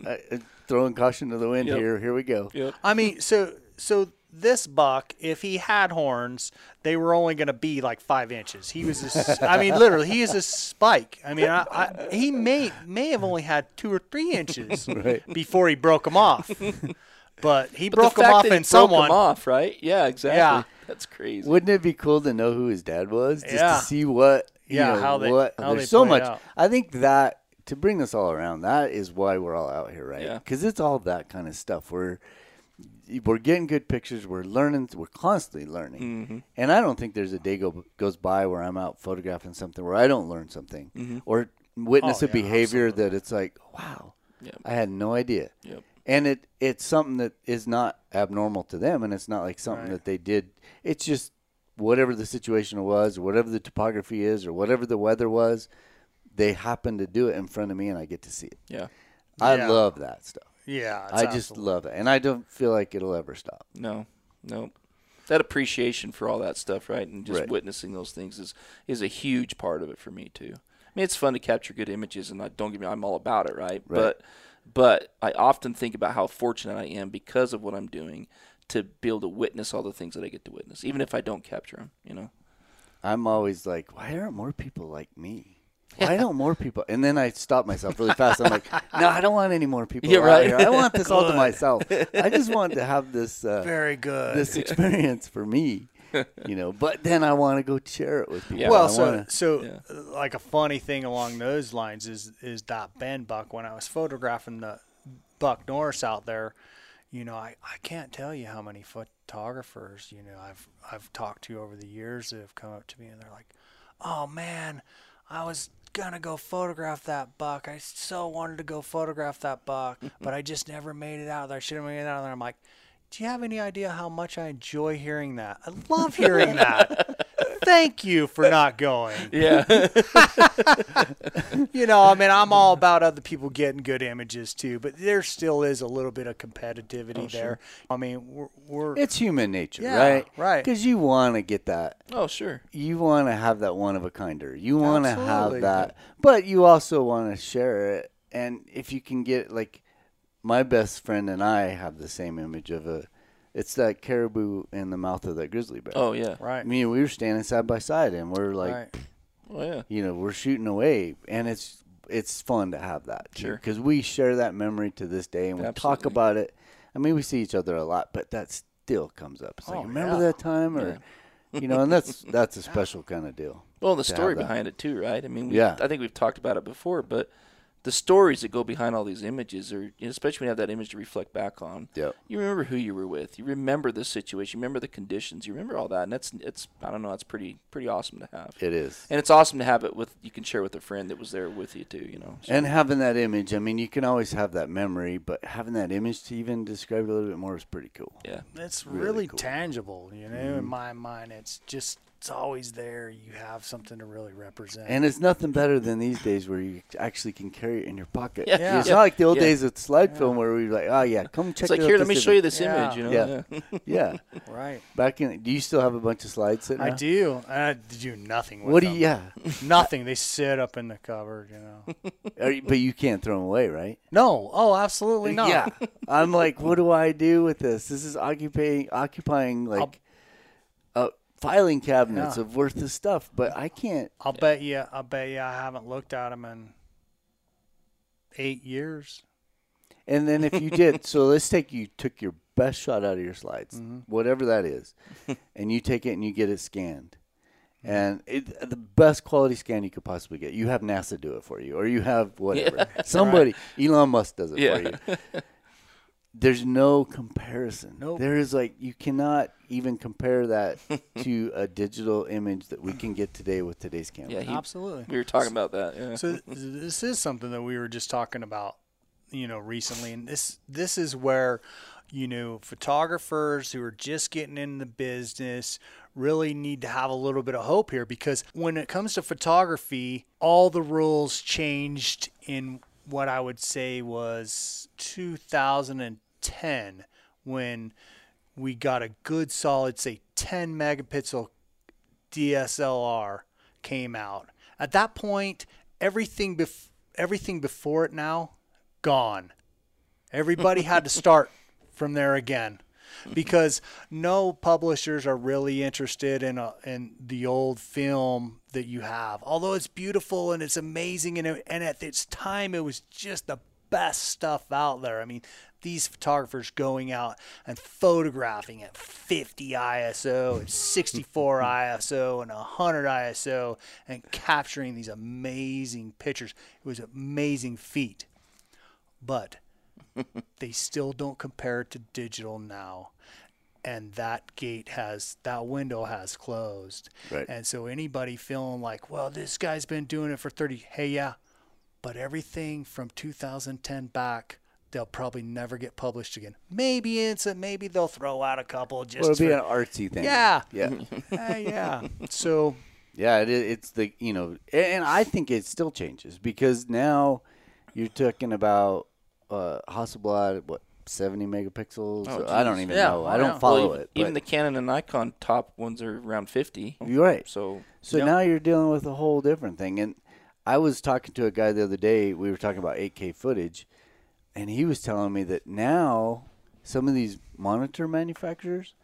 Uh, uh, throwing caution to the wind Yep. here. Here we go. Yep. I mean, so so this buck, if he had horns, they were only going to be like five inches. He was, a s I mean, literally, he is a spike. I mean, I, I, he may may have only had two or three inches Right. before he broke them off. But he But broke them off that he in broke someone. them off, right? Yeah, exactly. Yeah. That's crazy. Wouldn't it be cool to know who his dad was, just Yeah. to see what, you Yeah, know, how they- what? how There's they so much. out. I think that to bring this all around, that is why we're all out here, right? Yeah. Because it's all that kind of stuff. We're we're getting good pictures. We're learning. We're constantly learning. Mm-hmm. And I don't think there's a day go, goes by where I'm out photographing something where I don't learn something Mm-hmm. or witness Oh, a yeah, behavior absolutely. that it's like, wow, Yep. I had no idea. Yep. And it it's something that is not abnormal to them, and it's not like something Right. that they did. It's just whatever the situation was, or whatever the topography is, or whatever the weather was. They happen to do it in front of me, and I get to see it. Yeah. I Yeah. love that stuff. Yeah, it's I just absolutely- love it, and I don't feel like it'll ever stop. No. No. That appreciation for all that stuff, right, and just Right. witnessing those things is is a huge part of it for me too. I mean, it's fun to capture good images, and I, don't get me, I'm all about it, right? But but I often think about how fortunate I am because of what I'm doing to be able to witness all the things that I get to witness, even if I don't capture them. You know. I'm always like, why aren't more people like me? Why don't more people? And then I stop myself really fast. I'm like, no, I don't want any more people. Yeah, out right. here. I want this all to myself. I just want to have this. Uh, very good. this experience for me, you know. But then I want to go share it with people. Yeah. well, so wanna- so Yeah. uh, like a funny thing along those lines is is that Ben buck when I was photographing the buck Norris out there, you know, I, I can't tell you how many photographers you know I've I've talked to over the years that have come up to me and they're like, oh man, I was gonna go photograph that buck. I so wanted to go photograph that buck, but I just never made it out there. I should have made it out there. I'm like. Do you have any idea how much I enjoy hearing that? I love hearing that. Thank you for not going. Yeah. You know, I mean, I'm all about other people getting good images too, but there still is a little bit of competitivity oh, there. I mean, we're, we're it's human nature, Yeah, right? right. Because you want to get that. oh, sure. You want to have that one of a kinder. You want to have that, but you also want to share it. And if you can get like, my best friend and I have the same image of a. It's that caribou in the mouth of that grizzly bear. Oh, yeah. right. I mean, we were standing side by side, and we're like, right. Oh, yeah. you know we're shooting away and it's it's fun to have that Sure. because we share that memory to this day and we talk Absolutely. about it i mean we see each other a lot but that still comes up it's like Oh, remember yeah. that time or you know and that's that's a special kind of deal Well, the to story that. behind it too, right? I mean, we, Yeah. I think we've talked about it before, but the stories that go behind all these images are, you know, especially when you have that image to reflect back on. Yep. You remember who you were with. You remember the situation. You remember the conditions. You remember all that, and that's it's. I don't know. It's pretty pretty awesome to have. It is. And it's awesome to have it with you can share with a friend that was there with you too. You know. So- And having that image, I mean, you can always have that memory, but having that image to even describe it a little bit more is pretty cool. yeah. It's Really really, cool. tangible, you know. In mm-hmm. my mind, it's just it's always there. You have something to really represent. And it's nothing better than these days where you actually can carry it in your pocket. Yeah. It's Yeah. not like the old Yeah. days with slide film where we were like, oh, yeah, come check It's like out here. Let this me show you this Yeah. image. You know. Yeah. yeah. Yeah. right, Back in, do you still have a bunch of slides sitting I around? do. I do nothing with them. What do you, yeah. Nothing. They sit up in the cupboard, you know. You- but you can't throw them away, right? No. Oh, absolutely not. Yeah. I'm like, what do I do with this? This is occupying occupying like uh, filing cabinets Yeah. of worthless stuff, but I can't. I'll bet you. I'll bet you. I haven't looked at them in eight years. And then if you did, so let's take you took your best shot out of your slides, Mm-hmm. whatever that is, and you take it and you get it scanned. And it, the best quality scan you could possibly get. You have NASA do it for you, or you have whatever. Somebody, Elon Musk does it Yeah. for you. There's no comparison. Nope. There is like you cannot even compare that to a digital image that we can get today with today's camera. Yeah. He, Absolutely. we were talking about that. Yeah. So this is something that we were just talking about, you know, recently, and this this is where, you know, photographers who are just getting in the business really need to have a little bit of hope here because when it comes to photography, all the rules changed in what I would say was 2010 when we got a good solid say 10 megapixel DSLR came out. At that point, everything bef- everything before it now gone. Everybody had to start from there again because no publishers are really interested in a, in the old film that you have. Although it's beautiful and it's amazing and and at its time it was just the best stuff out there. I mean, these photographers going out and photographing at 50 ISO and 64 ISO and 100 ISO and capturing these amazing pictures. It was an amazing feat. But they still don't compare it to digital now. And that gate has, that window has closed. Right. And so anybody feeling like, well, this guy's been doing it for 30, hey, yeah, but everything from 2010 back, they'll probably never get published again. Maybe it's a, maybe they'll throw out a couple just Well, it'll be an artsy thing. Yeah. Yeah. Eh, yeah. So Yeah, it, it's the you know, and I think it still changes because now you're talking about uh, Hasselblad, what seventy megapixels? Oh, I don't even Yeah, know. I don't yeah. follow well, it. Even the Canon and Nikon top ones are around 50. you're right. So So Yep. now you're dealing with a whole different thing. And I was talking to a guy the other day. We were talking about 8K footage, and he was telling me that now some of these monitor manufacturers,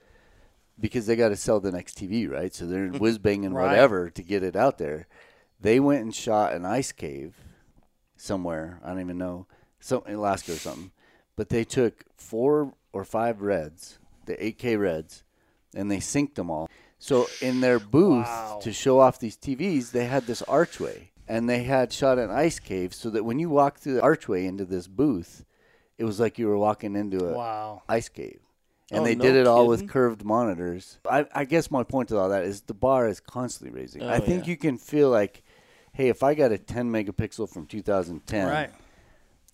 because they got to sell the next TV, right? So they're whiz banging Right. whatever to get it out there. They went and shot an ice cave somewhere. I don't even know, some in Alaska or something. But they took four or five reds, the 8K reds, and they synced them all. So in their booth Wow. to show off these TVs, they had this archway, and they had shot an ice cave so that when you walk through the archway into this booth, it was like you were walking into a wow. ice cave. And Oh, they no did it all with curved monitors. I, I guess my point to all that is the bar is constantly raising. I Oh, think yeah. you can feel like, hey, if I got a 10 megapixel from 2010, Right.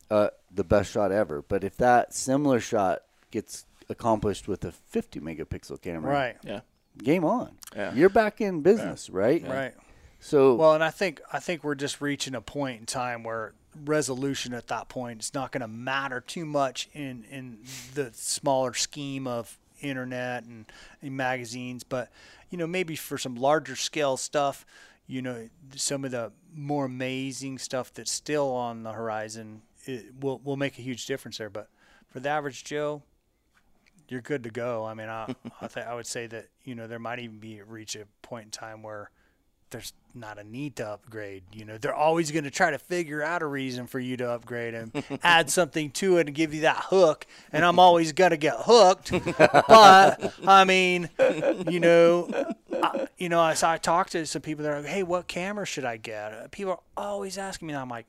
uh, the best shot ever. But if that similar shot gets accomplished with a 50 megapixel camera, Right. yeah. game on. Yeah. You're back in business, right? Right. So Well, and I think I think we're just reaching a point in time where resolution at that point is not going to matter too much in in the smaller scheme of internet and, and magazines, but you know maybe for some larger scale stuff, you know some of the more amazing stuff that's still on the horizon it will will make a huge difference there. But for the average Joe, you're good to go. I mean, I I, th- I would say that you know there might even be reach a point in time where there's not a need to upgrade. You know, they're always going to try to figure out a reason for you to upgrade and add something to it and give you that hook. And I'm always going to get hooked. but I mean, you know, I, you know, as I talk to some people, they're like, "Hey, what camera should I get?" People are always asking me that. I'm like,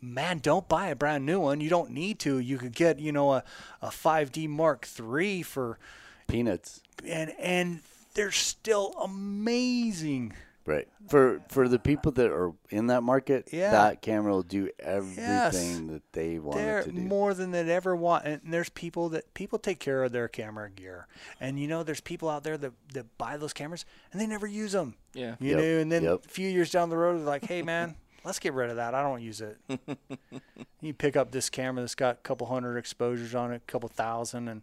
man, don't buy a brand new one. You don't need to. You could get, you know, a, a 5D Mark III for, Peanuts. and and they're still amazing. Right. For for the people that are in that market, Yeah. that camera will do everything that they want They're it to do. more than they'd ever want. And there's people that people take care of their camera gear, and you know, there's people out there that that buy those cameras and they never use them. Yeah. You Yep, know, and then yep. a few years down the road, they're like, "Hey, man, let's get rid of that. I don't use it." you pick up this camera that's got a couple hundred exposures on it, a couple thousand, and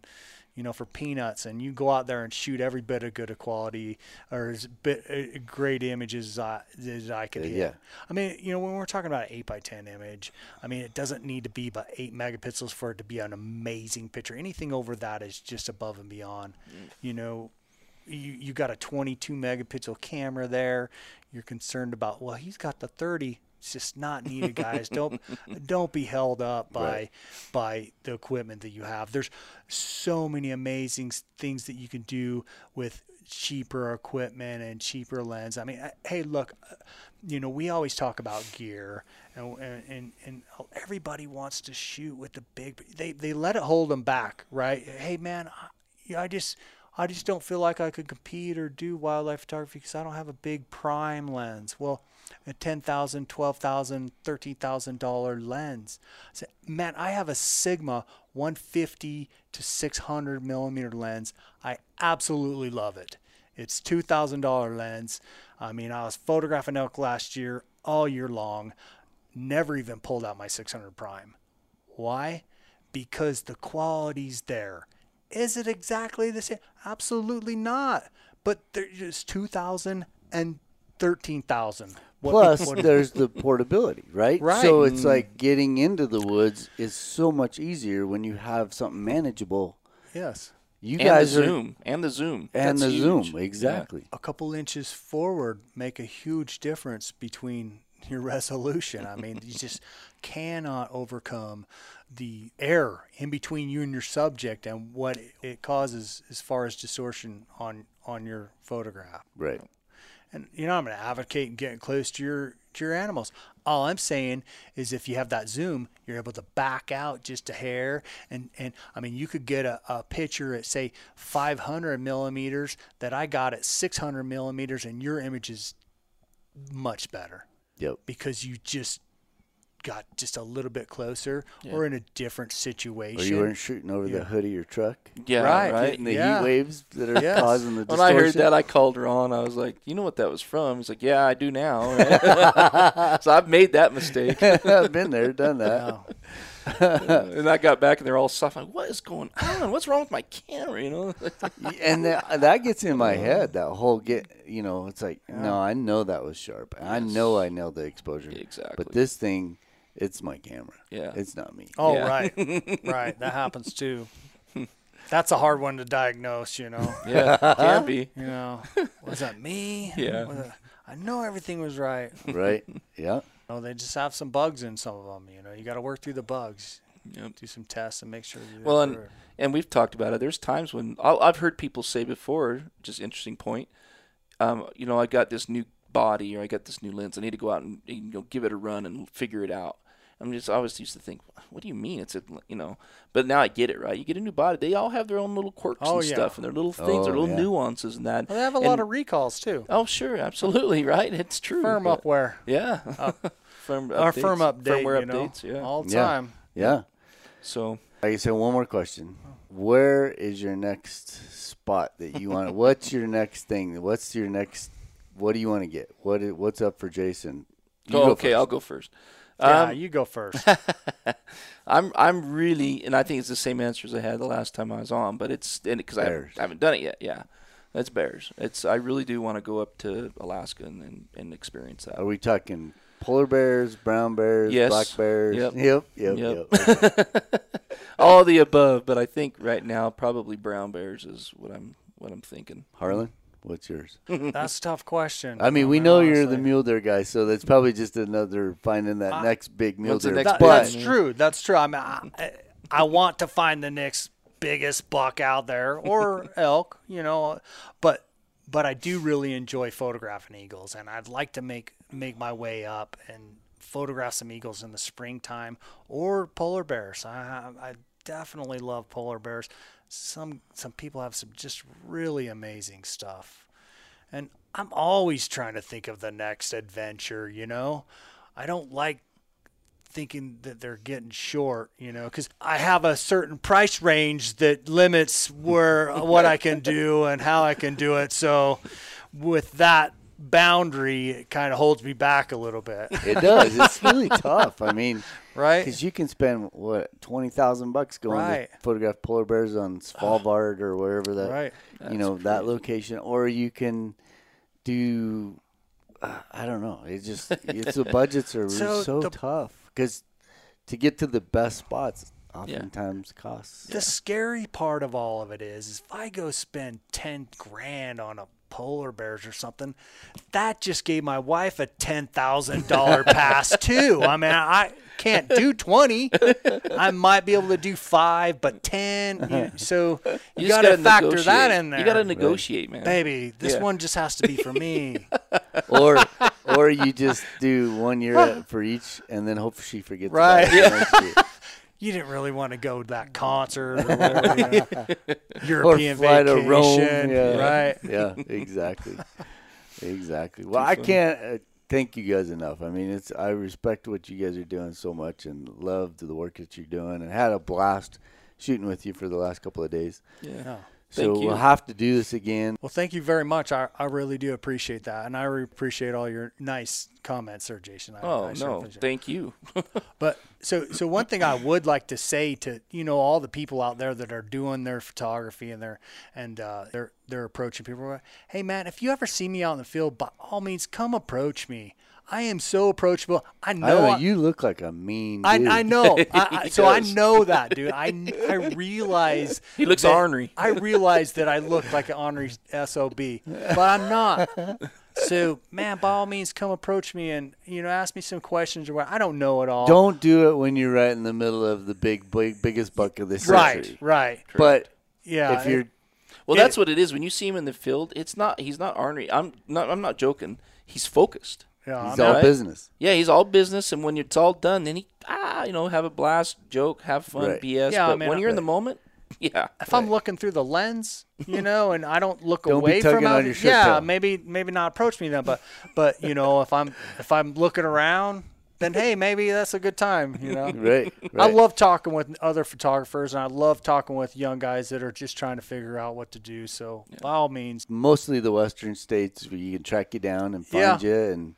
you know, for peanuts, and you go out there and shoot every bit of good quality or as bit uh, great images as I, as I can Uh, hit. yeah. I mean, you know, when we're talking about an eight by ten image, I mean, it doesn't need to be but eight megapixels for it to be an amazing picture. Anything over that is just above and beyond. You know, you you got a 22 megapixel camera there. You're concerned about well, he's got the 30. It's just not needed, guys. don't don't be held up by Right. by the equipment that you have. There's so many amazing things that you can do with cheaper equipment and cheaper lens. I mean, uh, hey, look, uh, you know, we always talk about gear, and and and, and everybody wants to shoot with the big. They they let it hold them back, right? Hey, man, I, I just. I just don't feel like I could compete or do wildlife photography because I don't have a big prime lens. Well, a ten thousand, twelve thousand, thirteen thousand dollar lens. I said, man, I have a Sigma 150 to 600 millimeter lens. I absolutely love it. It's two thousand dollar lens. I mean, I was photographing elk last year all year long. Never even pulled out my 600 prime. Why? Because the quality's there. Is it exactly the same? Absolutely not. But there's 2,000 and 13,000. Plus, what- there's the portability, right? Right. So it's like getting into the woods is so much easier when you have something manageable. yes. You and guys the are zoom. And the zoom. and That's the huge. zoom exactly. A couple inches forward make a huge difference between your resolution. I mean, you just cannot overcome the error in between you and your subject and what it causes as far as distortion on on your photograph. Right. And you know, I'm going to advocate getting close to your to your animals. All I'm saying is, if you have that zoom, you're able to back out just a hair, and and I mean, you could get a, a picture at say 500 millimeters that I got at 600 millimeters, and your image is much better Yep. because you just got just a little bit closer or in a different situation. Or you weren't shooting over Yeah. the hood of your truck, Yeah, Right. right. getting the Yeah. heat waves that are Yes. causing the When. I heard that, I called Ron. I was like, "You know what that was from?" He's like, "Yeah, I do now." so I've made that mistake, I've been there, done that. And I got back and they're all soft. Like, what is going on? What's wrong with my camera? You know? and that, that gets in my head. That whole get, you know, it's like, no, I know that was sharp. I know I nailed the exposure. Exactly. But this thing, it's my camera. Yeah. It's not me. oh Yeah. right, right. That happens too. That's a hard one to diagnose, you know. yeah, can be. You know, was that me? Yeah. Was it- I know everything was right. right? Yeah. No, they just have some bugs in some of them. You know, you got to work through the bugs, Yep. do some tests, and make sure. You Well, and and we've talked about it. There's times when i I've heard people say before, just interesting point. Um, you know, I got this new body or I got this new lens. I need to go out and you know give it a run and figure it out. I'm just I always used to think, what do you mean? It's a you know, but now I get it right. You get a new body. They all have their own little quirks Oh, and yeah. stuff and their little things, their Oh, little yeah. nuances and that. Well, they have a lot of recalls too. Oh, sure, absolutely, right. It's true. Firm but- upware, Yeah. firm our updates, firm update, firmware you know, updates. Yeah. all the Yeah. time. Yeah. so Like I said, one more question. Where is your next spot that you want? what's your next thing? What's your next? What do you want to get? What What's up for Jason? You oh, go okay, first. I'll go first. Yeah, Um, you go first. I'm I'm really, and I think it's the same answer as I had the last time I was on, but it's because I, haven't- I haven't done it yet. Yeah, that's bears. It's I really do want to go up to Alaska and, and, and experience that. Are we talking polar bears, brown bears, Yes. black bears? Yep. Yep. Yep. Yep. yep. All the above, but I think right now probably brown bears is what I'm what I'm thinking. Harlan, what's yours? That's a tough question. I mean, we know you're the mule deer guy, so that's probably just another finding that I- next big mule deer. That- that's true. That's true. I mean, I, I want to find the next biggest buck out there or elk, you know, but but I do really enjoy photographing eagles, and I'd like to make make my way up and photograph some eagles in the springtime or polar bears. I, I definitely love polar bears. Some some people have some just really amazing stuff, and I'm always trying to think of the next adventure. You know, I don't like thinking that they're getting short, you know, because I have a certain price range that limits where uh, what I can do and how I can do it. So, with that boundary, it kind of holds me back a little bit, It does. It's really tough. I mean, right? because you can spend what twenty thousand bucks going Right. to photograph polar bears on Svalbard or wherever that Right. you know that location, or you can do. Uh, I don't know. It's just it's the budgets are So so, the- tough because to get to the best spots oftentimes costs. The scary part of all of it is, is if I go spend ten grand on a polar bears or something, that just gave my wife a ten thousand dollar pass too. I mean, I can't do twenty. I might be able to do five, but ten. You, so you, You got to gotta factor that in there. You got to negotiate, man. Baby, this Yeah. one just has to be for me. or or you just do one year for each, and then hope she forgets. about Right. it next year. You didn't really want to go to that concert or whatever, you know, European fly to vacation, Rome, yeah. right? yeah, exactly, exactly. Well, I can't uh, thank you guys enough. I mean, it's I respect what you guys are doing so much and love the work that you're doing, and had a blast shooting with you for the last couple of days. Yeah. No. So Thank you. we'll have to do this again. Well, thank you very much. I, I really do appreciate that, and I re- appreciate all your nice comments, there, Jason. I, Oh I no, thank you. But so so one thing I would like to say to you know all the people out there that are doing their photography and they're and uh, they're they're approaching people. Hey man, if you ever see me out in the field, by all means come approach me. I am so approachable. I know. I know. I- You look like a mean. I, dude. I know. I, I, so I know that, dude. I, I realize He looks that- ornery. I realize that I look like an ornery sob, but I'm not. So, man, by all means, come approach me and you know ask me some questions or what. I don't know it all. Don't do it when you're right in the middle of the big, big biggest buck of the century. right, right. But Yeah. if you're Well, It- that's what it is. When you see him in the field, it's not. He's not ornery. I'm not. I'm not joking. He's focused. Yeah, he's I'm all right. business. Yeah, he's all business, and when it's all done, then he ah, you know, have a blast, joke, have fun, Right. BS. Yeah, I but mean, when you're in the moment, yeah, if I'm looking through the lens, you know, and I don't look Don't be away tugging from on out, your shirt yeah, tail. maybe maybe not approach me then, but but you know, if I'm if I'm looking around, then hey, maybe that's a good time, you know. Right. right, I love talking with other photographers, and I love talking with young guys that are just trying to figure out what to do. So by all means, mostly the western states where you can track you down and find you and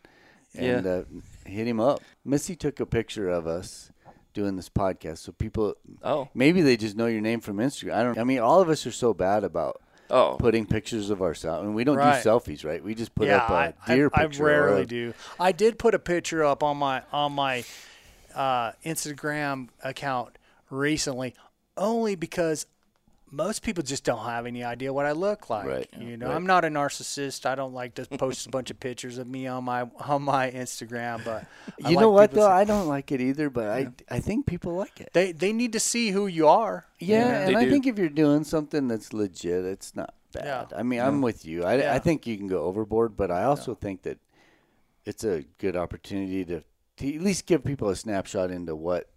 and Yeah. uh, hit him up. Missy took a picture of us doing this podcast, so people Oh, maybe they just know your name from Instagram. I don't. I mean, all of us are so bad about oh, putting pictures of ourselves, and we don't Right. do selfies, right? We just put yeah, up a I, I, deer I picture. or rarely a- do. I did put a picture up on my on my uh, Instagram account recently, only because most people just don't have any idea what I look like. Right, You know, right. I'm not a narcissist. I don't like to post a bunch of pictures of me on my on my Instagram. But I You like know what though? to- I don't like it either, but I I think people like it. they they need to see who you are. Yeah, Yeah, and they I do. think if you're doing something that's legit, it's not bad. Yeah. I mean, I'm with you. I, Yeah. I think you can go overboard, but I also think that it's a good opportunity to, to at least give people a snapshot into what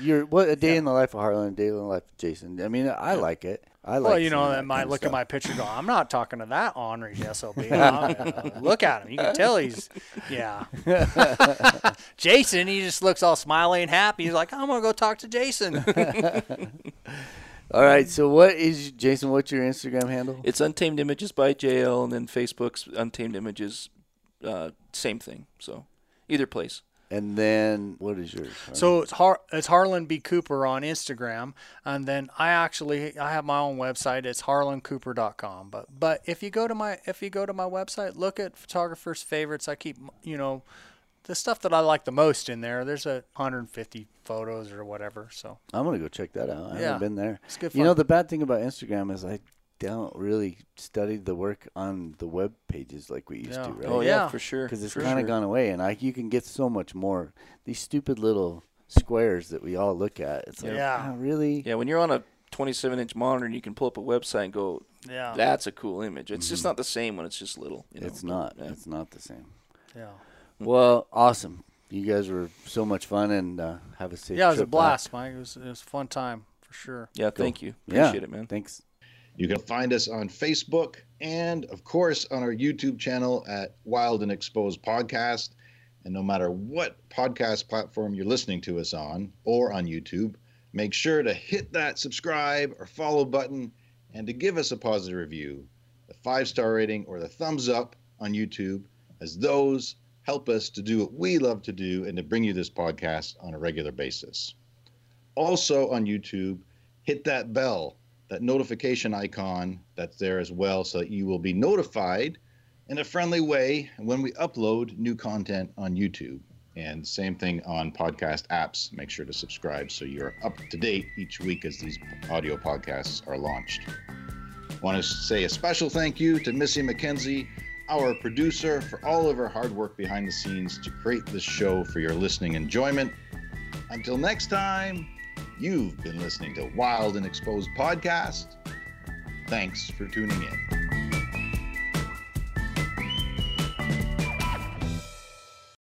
your what a day in the life of Harlan, a day in the life of Jason. I mean, I like it. I like. Well, you know, that might kind of look at my picture and go, I'm not talking to that ornery SOB. I'm- look at him. You can tell he's, yeah. Jason, he just looks all smiley and happy. He's like, I'm going to go talk to Jason. All right, so what is Jason? What's your Instagram handle? it's Untamed Images by JL, and then Facebook's Untamed Images, uh, same thing. So either place. And then what is yours? So it's Har- it's Harlan B Cooper on Instagram, and then I actually I have my own website. It's harlancooper.com. But but if you go to my if you go to my website, look at photographers' favorites. I keep you know the stuff that I like the most in there. There's a 150 photos or whatever. So I'm gonna go check that out. I Yeah. haven't been there. It's good You know, the bad thing about Instagram is I don't really study the work on the web pages like we used Yeah. to, right? Oh yeah, Yeah. for sure. because it's kind of sure. gone away, and I you can get so much more. These stupid little squares that we all look at. It's like, Yeah. "Ah, really? Yeah, when you're on a 27 inch monitor and you can pull up a website and go, yeah that's a cool image. It's just not the same when it's just little. You know? Mm-hmm. It's not. Yeah. It's not the same. yeah. Well, awesome. You guys were so much fun, and uh, have a safe. Yeah, it was a trip back. blast, Mike. It was, it was a fun time for sure. Yeah, thank you. Yeah, Appreciate it, man. Thanks. You can find us on Facebook and, of course, on our YouTube channel at Wild and Exposed Podcast. And no matter what podcast platform you're listening to us on or on YouTube, make sure to hit that subscribe or follow button and to give us a positive review, the five star rating, or the thumbs up on YouTube, as those help us to do what we love to do and to bring you this podcast on a regular basis. Also on YouTube, hit that bell, that notification icon that's there as well, so that you will be notified in a friendly way when we upload new content on YouTube. And same thing on podcast apps. Make sure to subscribe so you're up to date each week as these audio podcasts are launched. I want to say a special thank you to Missy McKenzie, our producer, for all of her hard work behind the scenes to create this show for your listening enjoyment. Until next time, you've been listening to Wild and Exposed Podcast. Thanks for tuning in.